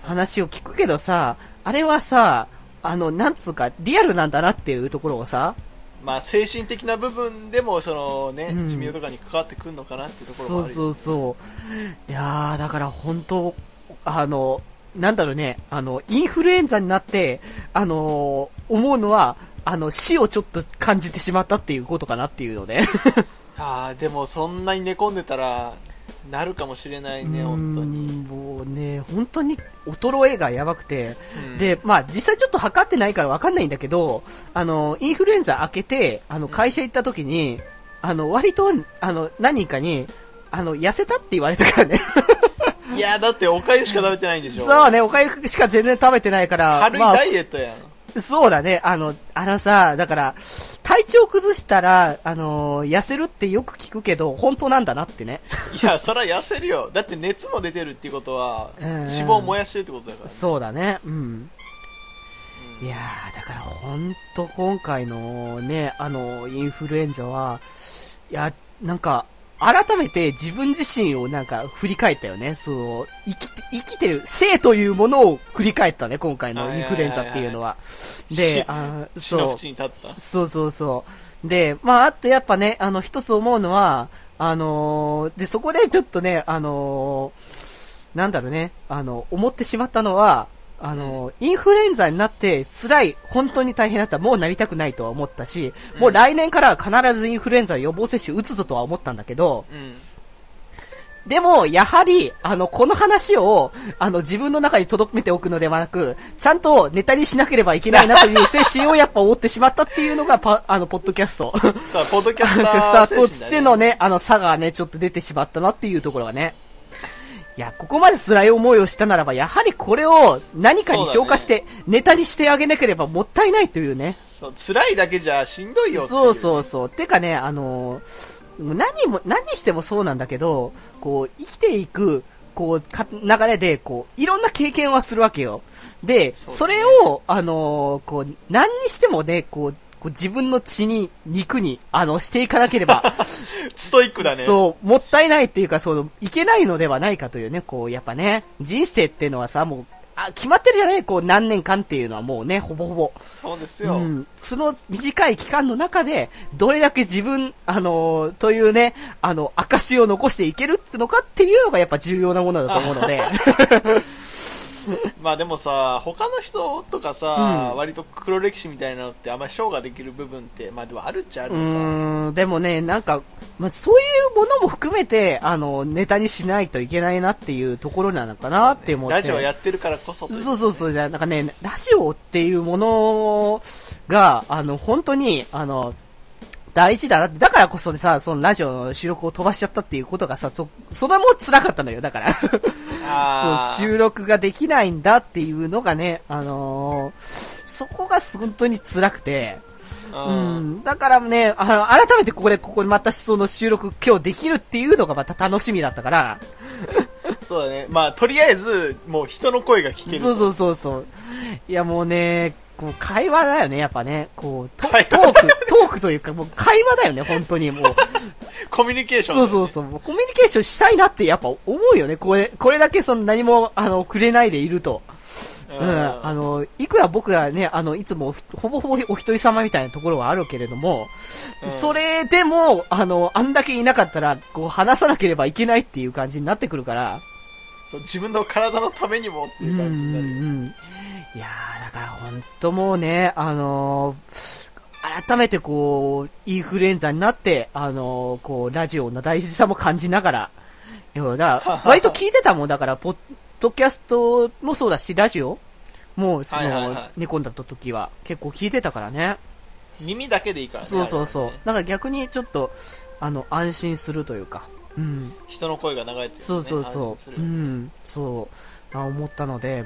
話を聞くけどさ、あれはさ、あの、なんつうか、リアルなんだなっていうところをさ、まあ、精神的な部分でも、そのね、寿命とかに関わってくるのかなっていうところもある、そうそうそう。いやー、だから本当、あの、なんだろうね、あの、インフルエンザになって、あの、思うのは、あの、死をちょっと感じてしまったっていうことかなっていうので。ああ、でもそんなに寝込んでたら、なるかもしれないね、本当に。もうね、本当に衰えがやばくて、うん、で、まあ実際ちょっと測ってないからわかんないんだけど、あの、インフルエンザ明けて、あの、会社行った時に、うん、あの、割と、あの、何人かに、あの、痩せたって言われたからね。いや、だっておかゆしか食べてないんでしょそうね、おかゆしか全然食べてないから。軽いダイエットやん。まあそうだね。あの、あのさ、だから、体調崩したら、あのー、痩せるってよく聞くけど、本当なんだなってね。いや、そりゃ痩せるよ。だって熱も出てるっていうことは、脂肪を燃やしてるってことだから、ね、そうだね。うん。いやー、だから本当今回のね、あの、インフルエンザは、いや、なんか、改めて自分自身をなんか振り返ったよね。そう、生きて、生きてる、生というものを振り返ったね、今回のインフルエンザっていうのは。で、あそう。そうそうそう。で、まあ、あとやっぱね、あの、一つ思うのは、あのー、で、そこでちょっとね、あのー、なんだろうね、あの、思ってしまったのは、あの、インフルエンザになって辛い、本当に大変だったらもうなりたくないとは思ったし、もう来年からは必ずインフルエンザ予防接種打つぞとは思ったんだけど、うん、でも、やはり、あの、この話を、あの、自分の中に届めておくのではなく、ちゃんとネタにしなければいけないなという精神をやっぱ追ってしまったっていうのが、パ、あの、ポッドキャスト。さあ、ポッドキャスト、としてのね、あの、差がね、ちょっと出てしまったなっていうところがね。いや、ここまで辛い思いをしたならば、やはりこれを何かに消化して、ネタにしてあげなければもったいないというね。そう、辛いだけじゃしんどいよそうそうそう。てかね、あのー、何も、何にしてもそうなんだけど、こう、生きていく、こう、か、流れで、こう、いろんな経験はするわけよ。で、そ、ね,、れを、あのー、こう、何にしてもね、こう、こう自分の血に、肉に、あの、していかなければ。ストイックだね。そう、もったいないっていうか、その、いけないのではないかというね、こう、やっぱね、人生っていうのはさ、もう、あ、決まってるじゃねこう、何年間っていうのはもうね、ほぼほぼ。そうですよ。うん。その短い期間の中で、どれだけ自分、あのー、というね、あの、証を残していけるってのかっていうのがやっぱ重要なものだと思うので。まあでもさ、他の人とかさ、うん、割と黒歴史みたいなのってあんまりショーができる部分って、まあでもあるっちゃあるのか。うん、でもね、なんか、まあそういうものも含めて、あの、ネタにしないといけないなっていうところなのかなって思って。ラジオやってるからこそ。そうそうそう、なんかね、ラジオっていうものが、あの、本当に、あの、大事だなって、だからこそさ、そのラジオの収録を飛ばしちゃったっていうことがさ、そ、それも辛かったんだよ、だからそう、収録ができないんだっていうのがね、あのー、そこが本当に辛くて、うん。だからね、あの、改めてここで、ここにまたその収録今日できるっていうのがまた楽しみだったから。そうだね。まあ、とりあえず、もう人の声が聞ける。そうそうそうそう。いやもうね、こう、会話だよね、やっぱね。こう、トトーク、トークというか、もう会話だよね、本当にもう。コミュニケーション、そうそうそう。コミュニケーションしたいなってやっぱ思うよね。これ、これだけその何も、あの、くれないでいると。う。うんん。あの、いくら僕がね、あの、いつもほぼほぼお一人様みたいなところはあるけれども、うんそれでも、あの、あんだけいなかったら、こう、話さなければいけないっていう感じになってくるから。そう自分の体のためにもっていう感じになる。うんうんうん。いやー、だから本当もうね、あのー改めてこう、インフルエンザになって、あのーこう、ラジオの大事さも感じながら、いや、だから、割と聞いてたもん、だから、ポッドキャストもそうだし、ラジオもう、その、はいはいはい寝込んだ時は結構聞いてたからね。耳だけでいいからね。そうそうそう。ねだから逆にちょっと、あの、安心するというか、うん。人の声が流れてる、ね。そうそうそう。うるん。そう。あ思ったので、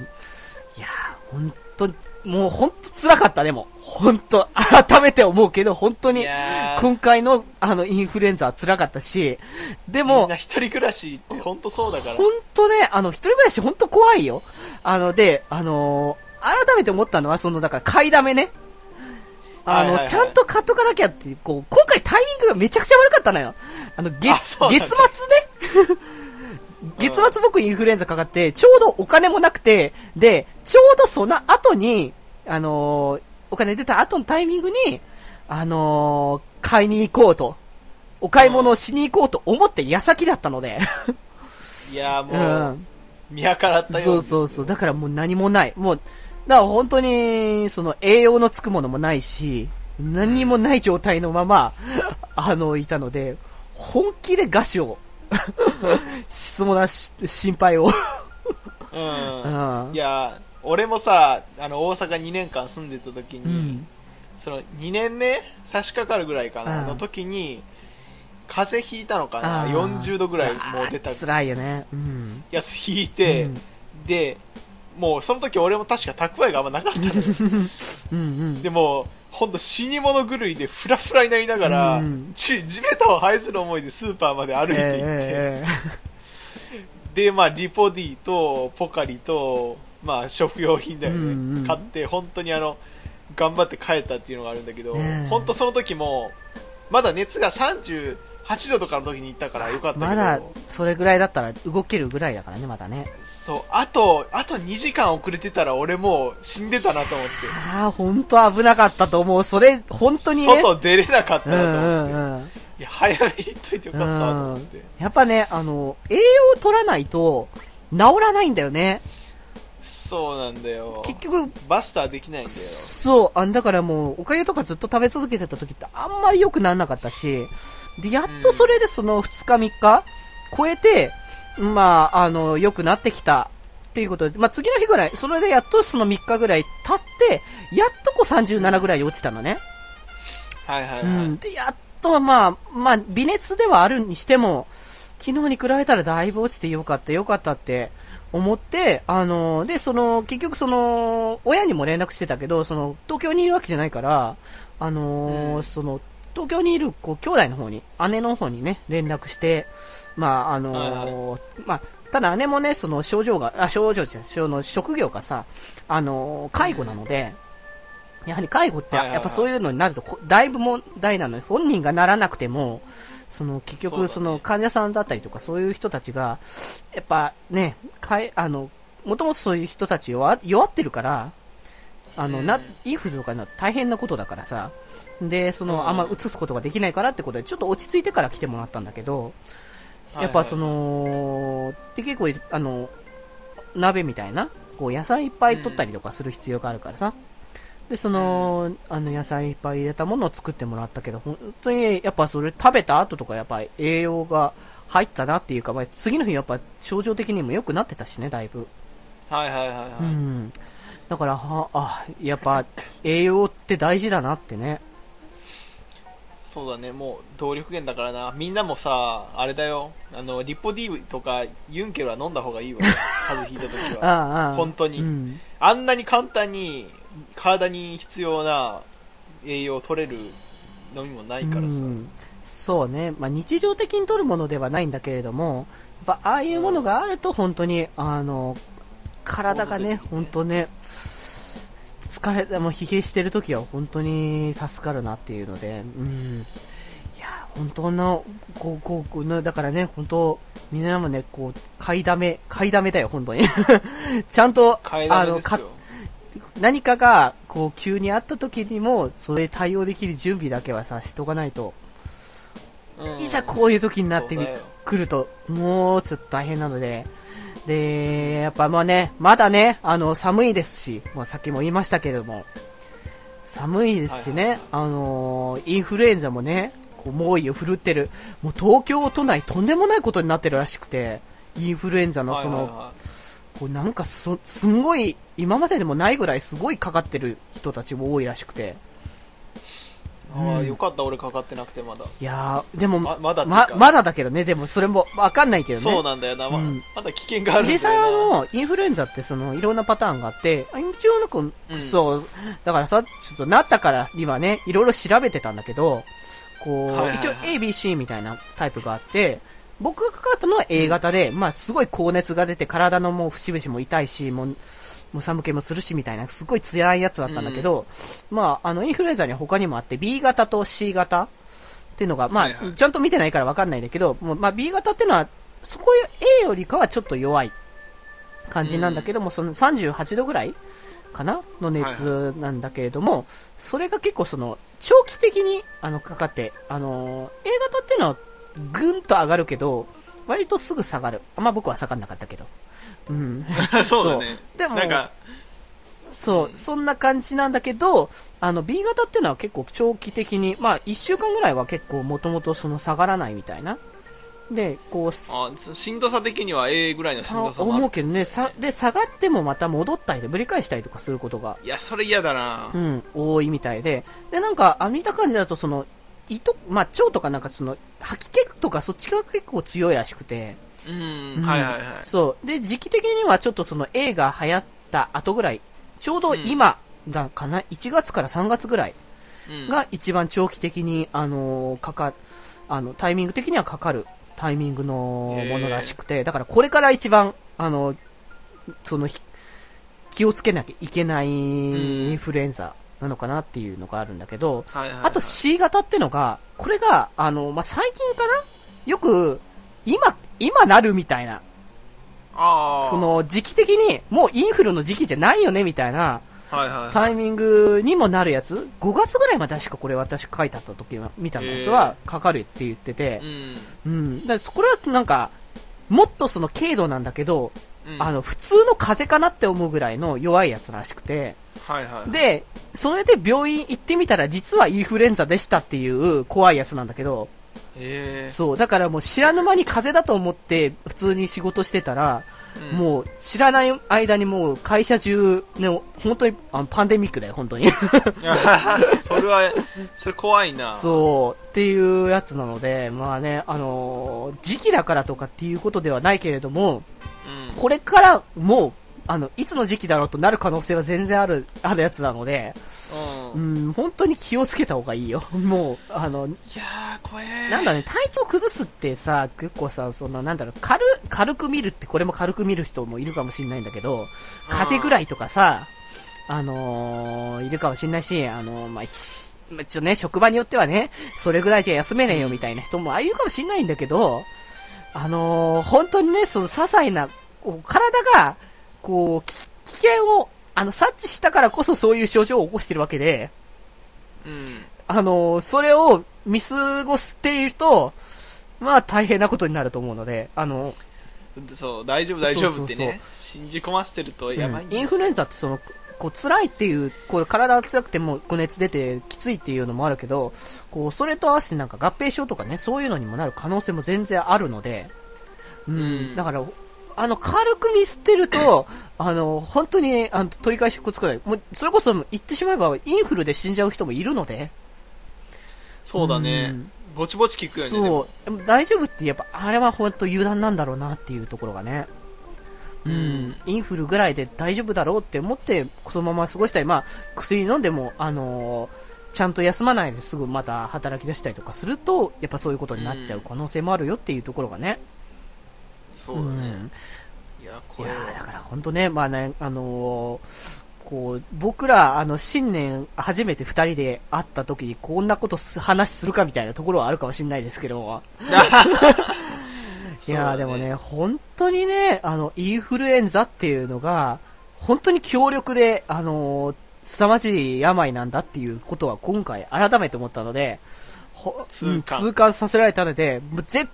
いやー、ほんと、もうほんと辛かった、でも。ほんと、改めて思うけど、本当いに、今回の、あの、インフルエンザは辛かったし、でもみんな、一人暮らしって本当そうだから。ほんとね、あの、一人暮らしほんと怖いよ。あの、で、あのー改めて思ったのは、その、だから、買いだめね。あの、ちゃんと買っとかなきゃっていう、こう、今回タイミングがめちゃくちゃ悪かったのよ。あの、あ月、月末ね。月末僕インフルエンザかかって、ちょうどお金もなくて、で、ちょうどその後に、あのーお金出た後のタイミングに、あのー買いに行こうと。お買い物をしに行こうと思って矢先だったので。いやーうもう、ん。見計らったよそうそうそう。だからもう何もない。もう、だから本当に、その栄養のつくものもないし、何もない状態のまま、あの、いたので、本気で餓死を、しそうなし心配を。う。うんんい。やー俺もさ、あの、大阪2年間住んでた時に、うん。その2年目差し掛かるぐらいかな、うんの時に、風邪ひいたのかなあー ?40 度ぐらいもう出た辛いよね。うん。やつ引いて、うんで、もうその時俺も確か蓄えがあんまなかったのよ うんうん。でも、ほんと死に物狂いでフラフラになりながら、うん。ち地べたを這いずる思いでスーパーまで歩いて行って、えで、まあ、リポディとポカリと、まあ、食料品だよね、うんうん。買って、本当にあの、頑張って帰ったっていうのがあるんだけど、ねえ。本当その時も、まだ熱が38度とかの時に行ったからよかったけど、まだ、それぐらいだったら動けるぐらいだからね、まだね。そう、あと、あと2時間遅れてたら俺もう死んでたなと思って、ああ、本当危なかったと思う。それ、本当にね。外出れなかったうんなと思って、うんうん。いや、早めに行っといてよかったと思って。やっぱね、あの、栄養を取らないと、治らないんだよね。そうなんだよ。結局、バスターできないんだよ。そう、あだからもう、おかゆとかずっと食べ続けてた時ってあんまり良くならなかったし、で、やっとそれでその2日3日超えて、まあ、あの、良くなってきたっていうことで、まあ次の日ぐらい、それでやっとその3日ぐらい経って、やっとこう37ぐらい落ちたのね。はいはいはい。うん。で、やっとまあ、まあ、微熱ではあるにしても、昨日に比べたらだいぶ落ちてよかった、よかったって思って、あの、で、その、結局その、親にも連絡してたけど、その、東京にいるわけじゃないから、あの、うんその、東京にいる、こう、兄弟の方に、姉の方にね、連絡して、まあ、あの、はいまあ、ただ姉もね、その症状が、あ、症状じゃないその職業がさ、あの、介護なので、やはり介護って、やっぱそういうのになるとこ、だいぶ問題なので、本人がならなくても、その結局、その患者さんだったりとか、そういう人たちが、やっぱね、かえ、あの、もともとそういう人たち弱弱ってるから、あの、な、インフルとかの大変なことだからさ、で、その、うん。あんま移すことができないからってことで、ちょっと落ち着いてから来てもらったんだけど、はいやっぱその、で結構、あの、鍋みたいな、こう野菜いっぱい取ったりとかする必要があるからさ。で、その、あの野菜いっぱい入れたものを作ってもらったけど、本当にやっぱそれ食べた後とかやっぱり栄養が入ったなっていうか、まあ、次の日やっぱ症状的にも良くなってたしね、だいぶ。はいはいはいはい。うん。だから、は、あ、やっぱ栄養って大事だなってね。そうだね、もう動力源だからな。みんなもさ、あれだよ。あの、リポ D とかユンケルは飲んだ方がいいわ。風邪ひいた時あは。あ、ああ。本当にうん。あんなに簡単に体に必要な栄養を取れる飲みもないからさ。うんそうね。まあ、日常的に取るものではないんだけれども、やっぱああいうものがあると本当に、あの、体がね、本当ね、疲れ、もう疲弊してる時は本当に助かるなっていうので、うん。いや、本当の、こう、こう、だからね、本当みんなもね、こう、買いだめ、買いだめだよ、本当に。ちゃんと、あの。何かが、こう、急にあった時にも、それ対応できる準備だけはさ、しとかないと、うんいざこういう時になってくると、もうちょっと大変なので、で、やっぱまあね、まだね、あの、寒いですし、まあさっきも言いましたけれども、寒いですしね、はいはいあのーインフルエンザもね、こう猛威を振るってる、もう東京都内とんでもないことになってるらしくて、インフルエンザのその、はいはい。はこうなんかそ、すんごい、今まででもないぐらいすごいかかってる人たちも多いらしくて、いああ、よかった、俺かかってなくてまだ。いやー、でも、ままだまか、まだだけどね、でもそれもわかんないけどね。そうなんだよな、まうんまだ危険がある。実際あの、インフルエンザってその、いろんなパターンがあって、あ一応なんか、うんそう、だからさ、ちょっとなったからにはね、いろいろ調べてたんだけど、こう、一応 A、B、C みたいなタイプがあって、僕がかかったのは A 型で、まあすごい高熱が出て体のもう節々も痛いし、もう、もう寒気もするしみたいな、すごい辛いやつだったんだけど、まあ、あの、インフルエンザには他にもあって B 型と C 型っていうのが、まあ、はいはい。ちゃんと見てないからわかんないんだけど、もうまあ B 型っていうのは、そこ A よりかはちょっと弱い感じなんだけども、その38度ぐらいかな？の熱なんだけれども、それが結構その、長期的に、あの、かかって、あのー A 型っていうのは、ぐんと上がるけど、割とすぐ下がる。まあ僕は下がんなかったけど。うん。そうだね。でもなんか、そう、そんな感じなんだけど、あの、B 型っていうのは結構長期的に、まあ、1週間ぐらいは結構もともとその下がらないみたいな。で、こう、あそしんどさ的には A ぐらいのしんどさも思うけどね、さ、で、下がってもまた戻ったりで、ぶり返したりとかすることが、いや、それ嫌だなう。ん、多いみたいで。で、なんか、あ、見た感じだと、その、糸、まあ、腸とかなんかその、吐き気とかそっちが結構強いらしくて。うん、うんはいはいはい。そう。で、時期的にはちょっとその A が流行った後ぐらい、ちょうど今がかな、1月から3月ぐらいうん、が一番長期的に、あのーかかる、あの、タイミング的にはかかるタイミングのものらしくて、だからこれから一番、あの、その、ひ気をつけなきゃいけないインフルエンザなのかなっていうのがあるんだけど、はいはいはいあと C 型ってのが、これが、あの、まあ、最近かな？よく、今、今なるみたいな。そ、の時期的に、もうインフルの時期じゃないよねみたいなはいはい。タイミングにもなるやつ ?5 月ぐらいまで確かこれ私書いてあった時は、見たやつはかかるって言っててう、ん。うん。だからこれはなんか、もっとその軽度なんだけど、うんあの、普通の風邪かなって思うぐらいの弱いやつらしくて、はいはい。で、それで病院行ってみたら実はインフルエンザでしたっていう怖いやつなんだけど、ええそう、だからもう知らぬ間に風邪だと思って普通に仕事してたら、うんもう知らない間にもう会社中、ね、本当にあのパンデミックだよ、本当に。それは、それ怖いな。そう、っていうやつなので、まあね、あのー時期だからとかっていうことではないけれども、うん。これからもう、あの、いつの時期だろうとなる可能性は全然ある、あるやつなので、う。うんん、本当に気をつけた方がいいよ。もう、あの、いやー、怖え。なんだね、体調崩すってさ、結構さ、そんな、なんだろう、軽、軽く見るって、これも軽く見る人もいるかもしれないんだけど、風邪ぐらいとかさ、あのーいるかもしれないし、あのーまあ、ひまあ、ちょっとね、職場によってはね、それぐらいじゃ休めねえよみたいな人も、あ、いるかもしれないんだけど、あのー本当にね、その、些細な、体が、こう、き危険を、あの、察知したからこそそういう症状を起こしてるわけで、うん。あの、それを見過ごしていると、まあ大変なことになると思うので、あの、そう、大丈夫大丈夫ってそうそうそう。ね。信じ込ませてるとやばいんだよ。インフルエンザってその、こう辛いっていう、こう体が辛くてもこう熱出てきついっていうのもあるけど、こうそれと合わせてなんか合併症とかね、そういうのにもなる可能性も全然あるので、うん、うん。だから、あの、軽く見捨てると、あの、本当に、あの、取り返しこつかない。もう、それこそ言ってしまえば、インフルで死んじゃう人もいるので、そうだねうん。ぼちぼち聞くよね。そう。でも大丈夫ってやっぱ、あれは本当油断なんだろうなっていうところがね。うん。インフルぐらいで大丈夫だろうって思って、そのまま過ごしたり、まあ、薬飲んでも、あのーちゃんと休まないですぐまた働き出したりとかすると、やっぱそういうことになっちゃう可能性もあるよっていうところがね。そうだね。いや、いこれやーだから本当ね、まあね、あのーこう、僕ら、あの、新年、初めて二人で会った時に、こんなことす話するかみたいなところはあるかもしれないですけど。いやー、でもね、本当にね、あの、インフルエンザっていうのが、本当に強力で、あのー、凄まじい病なんだっていうことは今回改めて思ったので、ほ痛感痛感させられたので、もう絶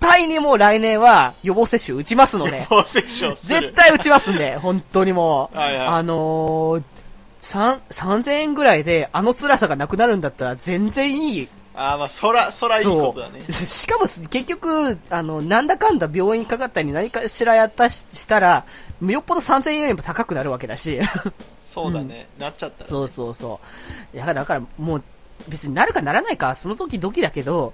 対にもう来年は予防接種打ちますので、予防接種をする。絶対打ちますんで、本当にもう。はいはいあのー、三3000円ぐらいであの辛さがなくなるんだったら全然いい。あーまあ、そら、そらいいことだね。そう。しかも結局、あの、なんだかんだ病院かかったり何かしらやったししたら、よっぽど3000円よりも高くなるわけだし。そうだね。なっちゃったらね。そうそうそう。いや、だからもう、別になるかならないか、その時々だけど、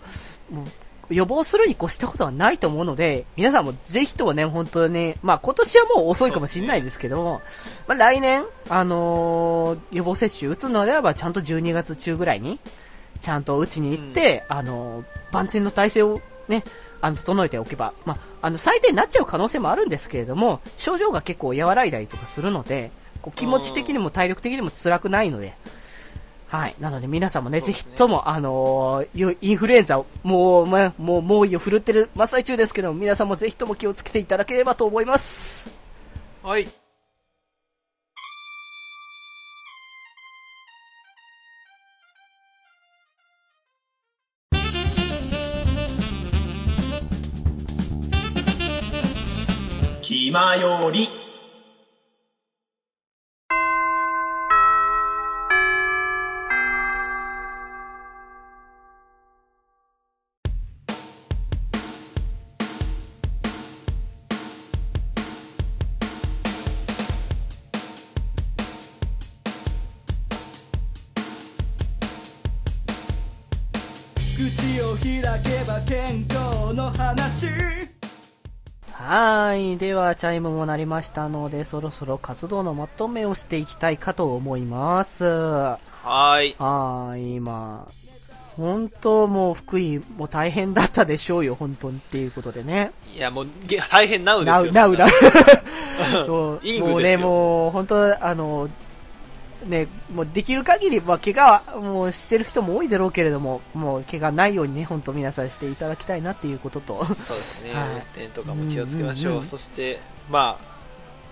予防するに越したことはないと思うので、皆さんもぜひともね、本当に、まあ今年はもう遅いかもしれないですけども、まあ来年、あのー予防接種打つのであれば、ちゃんと12月中ぐらいに、ちゃんと打ちに行って、あのー万全の体制をね、あの、整えておけば、まあ、あの、最低になっちゃう可能性もあるんですけれども、症状が結構和らいだりとかするので、こう気持ち的にも体力的にも辛くないので、はい。なので皆さんもね、ねひとも、あのーよインフルエンザを、もう、ま、もう、猛威を振るってる真っ最中ですけど、皆さんもぜひとも気をつけていただければと思います。はい。気まより。では、チャイムも鳴りましたので、そろそろ活動のまとめをしていきたいかと思います。ははーい。ーい。まあ、本当もう福井も大変だったでしょうよ、本当にっていうことでね。いや、もう、げ大変なうですよ。なう、なう、なう。も うイングですよもうね、もう、本当あの、ね、もうできる限り、まあ、怪我は、もうしてる人も多いだろうけれども、もう怪我ないようにね、本当皆さんしていただきたいなっていうことと、そうですね。はい運転とかも気をつけましょう。うんうんうんそして、まあ、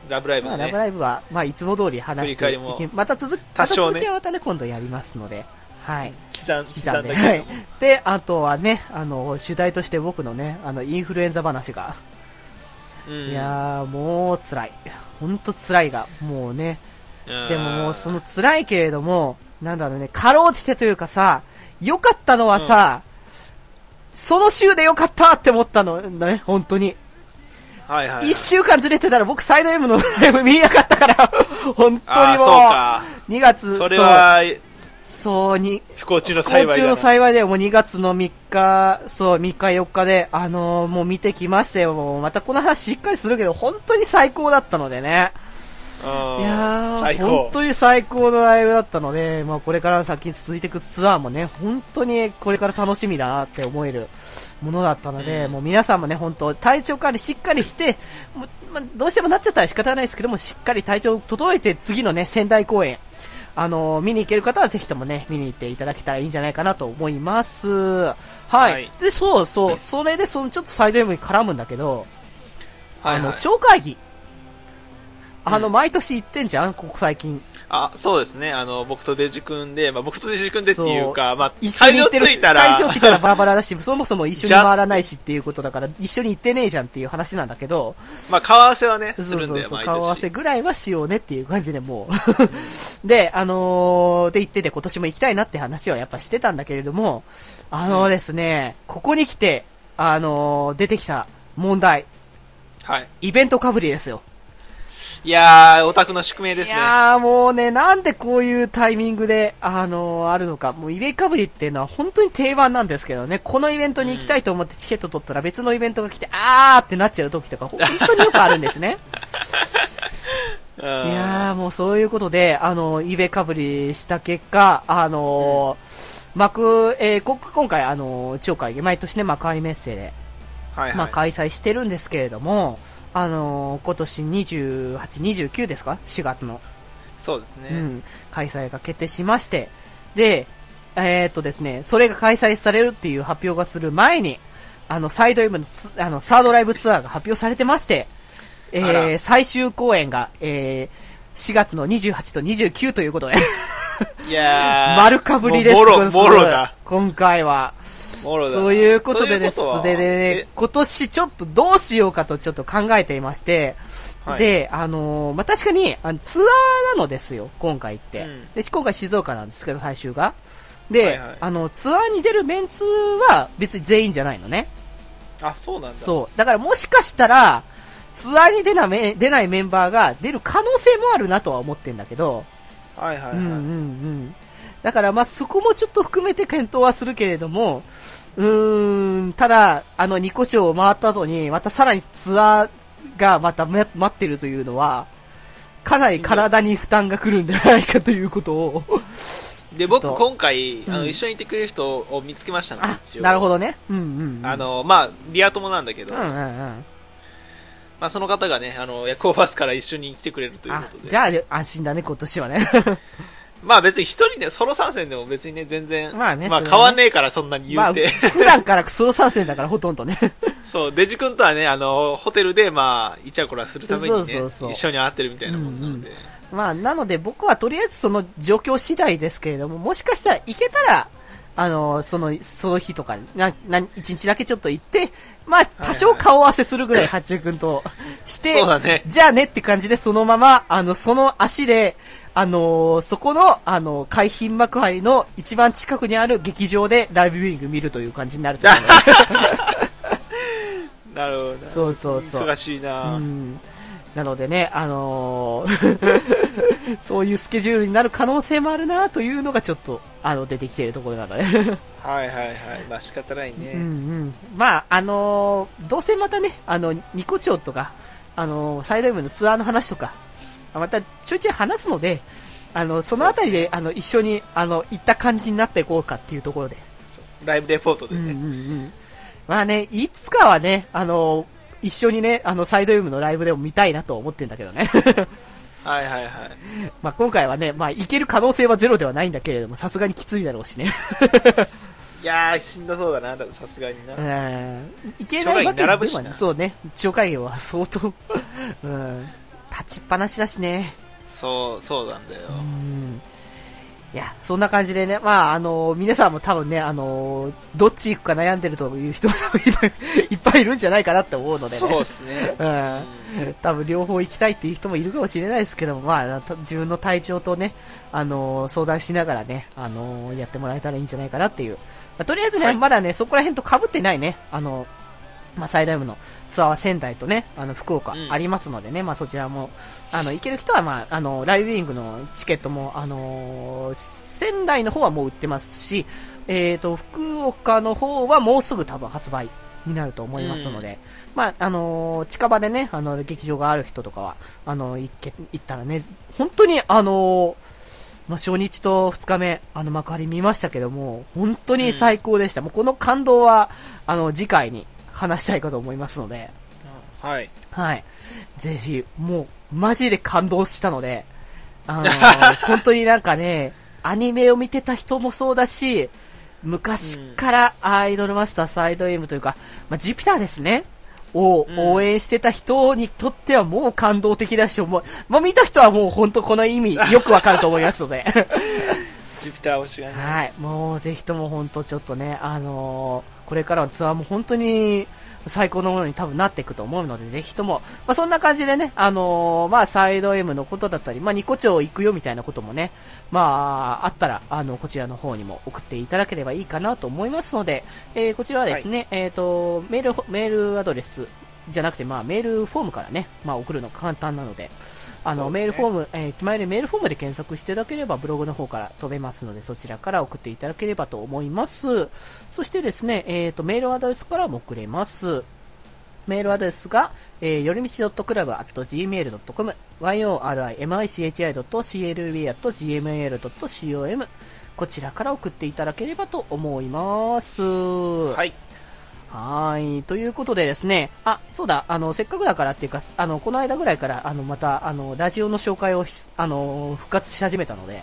ラブライブまあ、ね。ラブライブは、まあ、いつも通り話してまた続く、また続きはまたね、今度やりますので、はい。刻ん、刻んで、はい。で、あとはね、あの、主題として僕のね、あの、インフルエンザ話が、うんいやー、もう辛い。ほんと辛いが、もうね、うんでももうその辛いけれども、なんだろうね、かろうじてというかさ、良かったのはさ、その週で良かったって思ったのね、本当に。はいはいはい。一週間ずれてたら僕サイド M のライブ 見えなかったから、本当にもう、そうか。2月、それは、そう、に、不幸中の不幸いだな。幸中の幸いでもう2月の3日、そう、3日4日で、あのーもう見てきましたよ。もうまたこの話しっかりするけど、本当に最高だったのでね。うんいや。本当に最高のライブだったので、まあこれから先に続いていくツアーもね、本当にこれから楽しみだなって思えるものだったので、うんもう皆さんもね、本当体調管理しっかりして、まあ、どうしてもなっちゃったら仕方ないですけども、しっかり体調を整えて次のね、仙台公演、あのー見に行ける方はぜひともね、見に行っていただけたらいいんじゃないかなと思います。はい。はいで、そうそう、それでそのちょっとサイド M に絡むんだけど、あの、はいはい超会議。あの、うん毎年行ってんじゃんここ最近。あ、そうですね。あの、僕とデジ君で、まあ僕とデジ君でっていうか、まあ、一緒に行ってる。会場着いたら、バラバラだし、そもそも一緒に回らないしっていうことだから、一緒に行ってねえじゃんっていう話なんだけど、まあ、顔合わせはね、するんだよ、そうそうそう、毎顔合わせ年。ぐらいはしようねっていう感じでもう。で、あのー、で言ってて今年も行きたいなって話はやっぱしてたんだけれども、あのーですね、ここに来て、あのー、出てきた問題、はい。イベントかぶりですよ。いやー、オタクの宿命ですね。いやーもうね、なんでこういうタイミングで、あのーあるのか。もうイベかぶりっていうのは本当に定番なんですけどね、このイベントに行きたいと思ってチケット取ったら別のイベントが来て、あーってなっちゃう時とか、本当によくあるんですね。うんいやーもうそういうことで、あのーイベかぶりした結果、あのー幕、えーこ、今回あのー超会議、毎年ね、幕張メッセで、はいはい。まあ開催してるんですけれども、あのー今年28、29ですか ?4 月の。そうですね。うん、開催が決定しまして、で、えーっとですね、それが開催されるっていう発表がする前に、あの、サイド M のつあの、サードライブツアーが発表されてまして、えー、最終公演が、えー、4月の28と29ということで、いやー。丸かぶりです。もうもろ、もろだ。今回は。ということでですね、今年ちょっとどうしようかとちょっと考えていまして、はいで、あのーまあ、確かに、あの、ツアーなのですよ、今回って。うんで、今回静岡なんですけど、最終が。で、はいはいあの、ツアーに出るメンツは別に全員じゃないのね。あ、そうなんだ。そう。だからもしかしたら、ツアーに出なめ出ないメンバーが出る可能性もあるなとは思ってんだけど、はいはいはい。うんうんうん。だからまあそこもちょっと含めて検討はするけれども、うーん、ただ、あのニコ町を回った後に、またさらにツアーがまため待ってるというのは、かなり体に負担が来るんじゃないかということを。で、僕今回、あの、うん一緒にいてくれる人を見つけましたの、あ、一応なるほどね。うんうん、うん。あ、の、まあ、リア友なんだけど、うんうんうん。まあ、その方がね、あの、夜行バスから一緒に来てくれるというあこと、で。じゃあ安心だね、今年はね。まあ別に一人で、ソロ参戦でも別にね、全然、まあねまあ変わんねえからそんなにまあ、言うて。普段からソロ参戦だからほとんどね。そう、デジ君とはね、あの、ホテルで、まあ、イチャコラするためにね、そうそう一緒に会ってるみたいなもんなので。まあ、なので僕はとりあえずその状況次第ですけれども、もしかしたら行けたら、あの、その、その日とかに、な、な、一日だけちょっと行って、まあ、多少顔合わせするぐらい、八中くんとして、そうだね。じゃあねって感じでそのまま、あの、その足で、あのそこの、あの、海浜幕張の一番近くにある劇場でライブビューイング見るという感じになると思う。ので。なるほど。そうそうそう。忙しいな、うん。なのでね、あのー そういうスケジュールになる可能性もあるなというのがちょっと、あの、出てきているところなので。はいはいはい。まあ仕方ないね。うんうん。まあ、あのーどうせまたね、あの、ニコ町とか、あのーサイド M のツアーの話とか、またちょいちょい話すので、あの、そのあたりで、あの、一緒に、あの、行った感じになっていこうかっていうところで。ライブレポートでね。うんうんうん。まあね、いつかはね、あの、一緒にね、あの、サイド M のライブでも見たいなと思ってんだけどね。はいはいはい。まあ今回はね、まあ行ける可能性はゼロではないんだけれども、さすがにきついだろうしね。いやー、しんどそうだな、さすがにな。うん。行けないわけではね、そうね、超会議は相当、うん、立ちっぱなしだしね。そう、そうなんだよ。うん。いや、そんな感じでね、まあ、あの皆さんも多分ね、あのどっち行くか悩んでるという人も いっぱいいるんじゃないかなって思うのでね。そうですね。うん。多分両方行きたいっていう人もいるかもしれないですけども、まあ、た自分の体調とね、あのー相談しながらね、あのーやってもらえたらいいんじゃないかなっていう。まあとりあえずね、はいまだね、そこら辺と被ってないね、あのまあ、最大部のツアーは仙台とね、あの、福岡うん。ありますのでね、まあ、そちらも、あの、行ける人は、まあ、あの、ライブビューイングのチケットも、あのー仙台の方はもう売ってますし、えっ、と、福岡の方はもうすぐ多分発売になると思いますので、まあ、あのー近場でね、あの、劇場がある人とかは、あの、行け、行ったらね、本当に、あのーまあ、初日と二日目、あの、幕張見ましたけども、本当に最高でした。もうこの感動は、あの、次回に話したいかと思いますので、はい。はい。ぜひ、もう、マジで感動したので、あのー 本当になんかね、アニメを見てた人もそうだし、昔からアイドルマスターサイド M というか、まあ、ジュピターですね。をうん応援してた人にとってはもう感動的だし、もう、まあ、見た人はもう本当この意味よくわかると思いますので。ジュピター推しがね。はい。もうぜひとも本当ちょっとね、あのーこれからのツアーも本当に最高のものに多分なっていくと思うので、ぜひとも、まあそんな感じでね、あのーまあサイド M のことだったり、まあニコ町行くよみたいなこともね、まああったら、あの、こちらの方にも送っていただければいいかなと思いますので、えーこちらはですね、えっ、と、メール、メールアドレス、じゃなくて、まあ、メールフォームからね、まあ、送るのが簡単なので、あの、ねメールフォーム、えー、決まりメールフォームで検索していただければ、ブログの方から飛べますので、そちらから送っていただければと思います。そしてですね、えっ、と、メールアドレスからも送れます。メールアドレスが、えー、よりみち .club.gmail.com、yorimichi.club.gmail.com、こちらから送っていただければと思います。ははい。はーい。ということでですね、あ、そうだ、あの、せっかくだからっていうか、あの、この間ぐらいから、あの、また、あの、ラジオの紹介をひ、あの、復活し始めたので、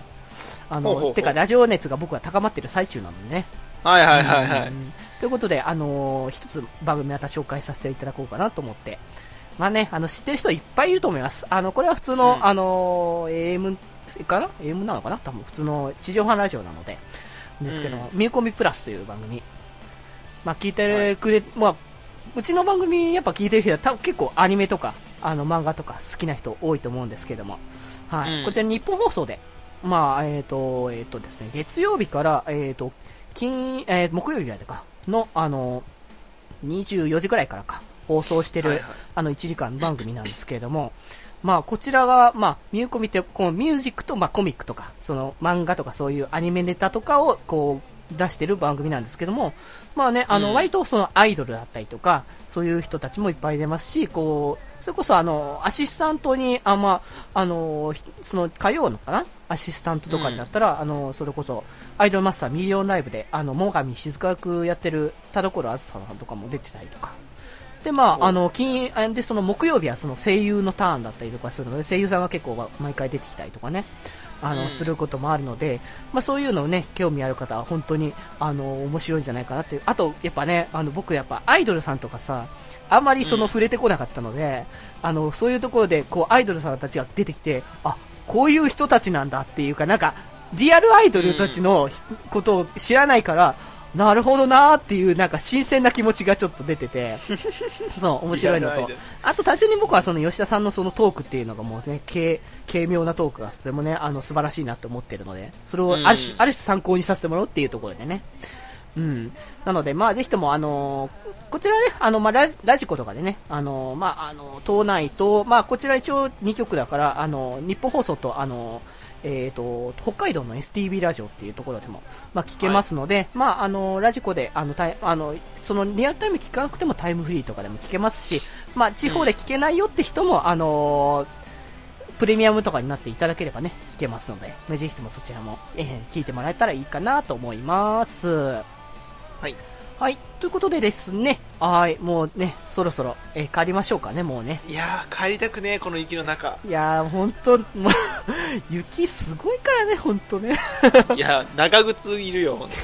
あの、ほうほうほうてか、ラジオ熱が僕は高まってる最中なのでね。はいはいはいはい。うんということで、あのー一つ番組また紹介させていただこうかなと思って。まあね、あの、知ってる人いっぱいいると思います。あの、これは普通の、うんあのー AM かな ?AM なのかな？多分普通の地上波ラジオなので。ですけど、うミューコミプラスという番組。まあ、聞いてくれ、まあ、うちの番組やっぱ聞いてる人は多分結構アニメとか、あの、漫画とか好きな人多いと思うんですけども。はい。うんこちら日本放送で、まあ、えっ、と、えっ、とですね、月曜日から、えっ、と、金、えー木曜日までか、の、あの、24時くらいからか、放送してる、はいはいあの、1時間番組なんですけれども、まあ、こちらが、まあ、ミューコミって、このミュージックと、まあ、コミックとか、その、漫画とかそういうアニメネタとかを、こう、出してる番組なんですけども、まあね、あの、うん。割とそのアイドルだったりとか、そういう人たちもいっぱい出ますし、こう、それこそあの、アシスタントに、あ、まあ、あの、ひその、火曜のかな？アシスタントとかになったら、あの、それこそ、アイドルマスターミリオンライブで、あの、最上静香役やってる田所あずささんとかも出てたりとか。で、まあ、あの、金、あで、その木曜日はその声優のターンだったりとかするので、声優さんが結構毎回出てきたりとかね、あの、うんすることもあるので、まあそういうのをね、興味ある方は本当に、あの、面白いんじゃないかなっていう。あと、やっぱね、あの、僕やっぱアイドルさんとかさ、あんまりその触れてこなかったので、あの、そういうところで、こう、アイドルさんたちが出てきて、あ、こういう人たちなんだっていうか、なんか、リアルアイドルたちのひことを知らないから、なるほどなーっていう、なんか新鮮な気持ちがちょっと出てて、そう、面白いのと。あと単純に僕はその吉田さんのそのトークっていうのがもうね、軽、軽妙なトークがとてもね、あの素晴らしいなと思ってるので、それをある種、うんある種参考にさせてもらうっていうところでね。うん。なので、まあぜひともあのーこちらね、あの、まあラジ、ラジコとかでね、あのーまあ、あの、島内と、まあ、こちら一応2曲だから、あの、日本放送と、あの、えっ、と、北海道の STB ラジオっていうところでも、まあ、聞けますので、まあ、あの、ラジコで、あの、タイあの、その、リアルタイム聞かなくてもタイムフリーとかでも聞けますし、まあ、地方で聞けないよって人も、あのプレミアムとかになっていただければね、聞けますので、まあぜひともそちらも、えー聞いてもらえたらいいかなと思います。はい。はい。ということでですね、はい、もうね、そろそろ、えー帰りましょうかね、もうね。いやー、帰りたくねえ、この雪の中。いやー、ほんと、もう、雪すごいからね、ほんとね。いや、長靴いるよ、ほんと。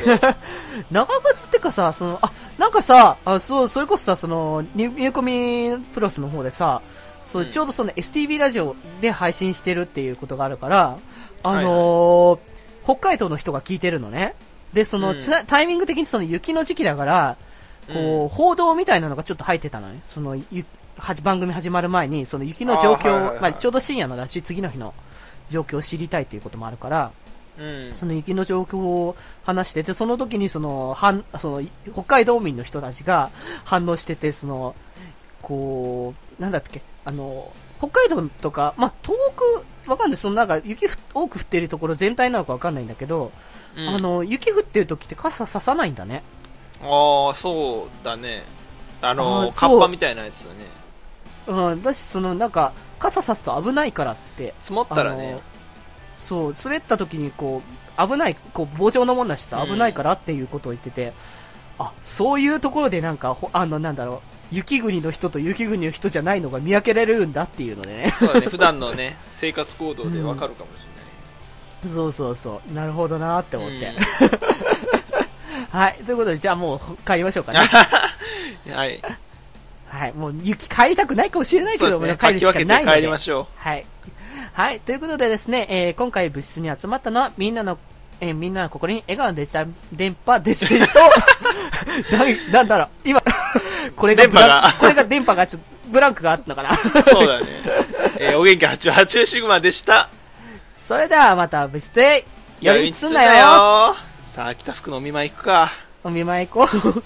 長靴ってかさ、その、あ、なんかさ、あ、そう、それこそさ、その、ニュニューコミプロスの方でさ、そう、うんちょうどその STV ラジオで配信してるっていうことがあるから、あのーはい北海道の人が聞いてるのね。で、その、うんつタイミング的にその雪の時期だから、こう、報道みたいなのがちょっと入ってたのね。その、ゆはじ番組始まる前に、その雪の状況を、あーはいはいはいまあ、ちょうど深夜のだし、次の日の状況を知りたいっていうこともあるから、うん。その雪の状況を話してて、その時にその、反、その、北海道民の人たちが反応してて、その、こう、なんだっけ、あの、北海道とか、まあ、遠く、わかんない。そのなんか雪ふ多く降ってるところ全体なのかわかんないんだけど、うんあの、雪降ってる時って傘ささないんだね。ああ、そうだね。あのあカッパみたいなやつだね。うん、だし、そのなんか、傘さすと危ないからって、積もったらね。そう、滑った時にこう、危ない、こう、棒状のもんだしさ、うん危ないからっていうことを言ってて、あ、そういうところでなんか、ほあの、なんだろう、雪国の人と雪国の人じゃないのが見分けられるんだっていうのでね。そうだね、普段のね、生活行動でわかるかもしそうそうそう。なるほどなーって思って。はい。ということで、じゃあもう帰りましょうかね。う んはい。はい。もう雪帰りたくないかもしれないけども、ね。帰るしかないので。て帰りましょはい。はい。ということでですね、えー今回部室に集まったのは、みんなの、えーみんなの心に笑顔のデジタル電波デジタルと、ななんだろう、今、これが電波がこれが電波がちょっと、ブランクがあったのかな。う。そうだね。えーお元気88シグマでした。それではまた部室で、寄り道すんなよ寄り道すんなよさあ、北福のお見舞い行くか。お見舞い行こう。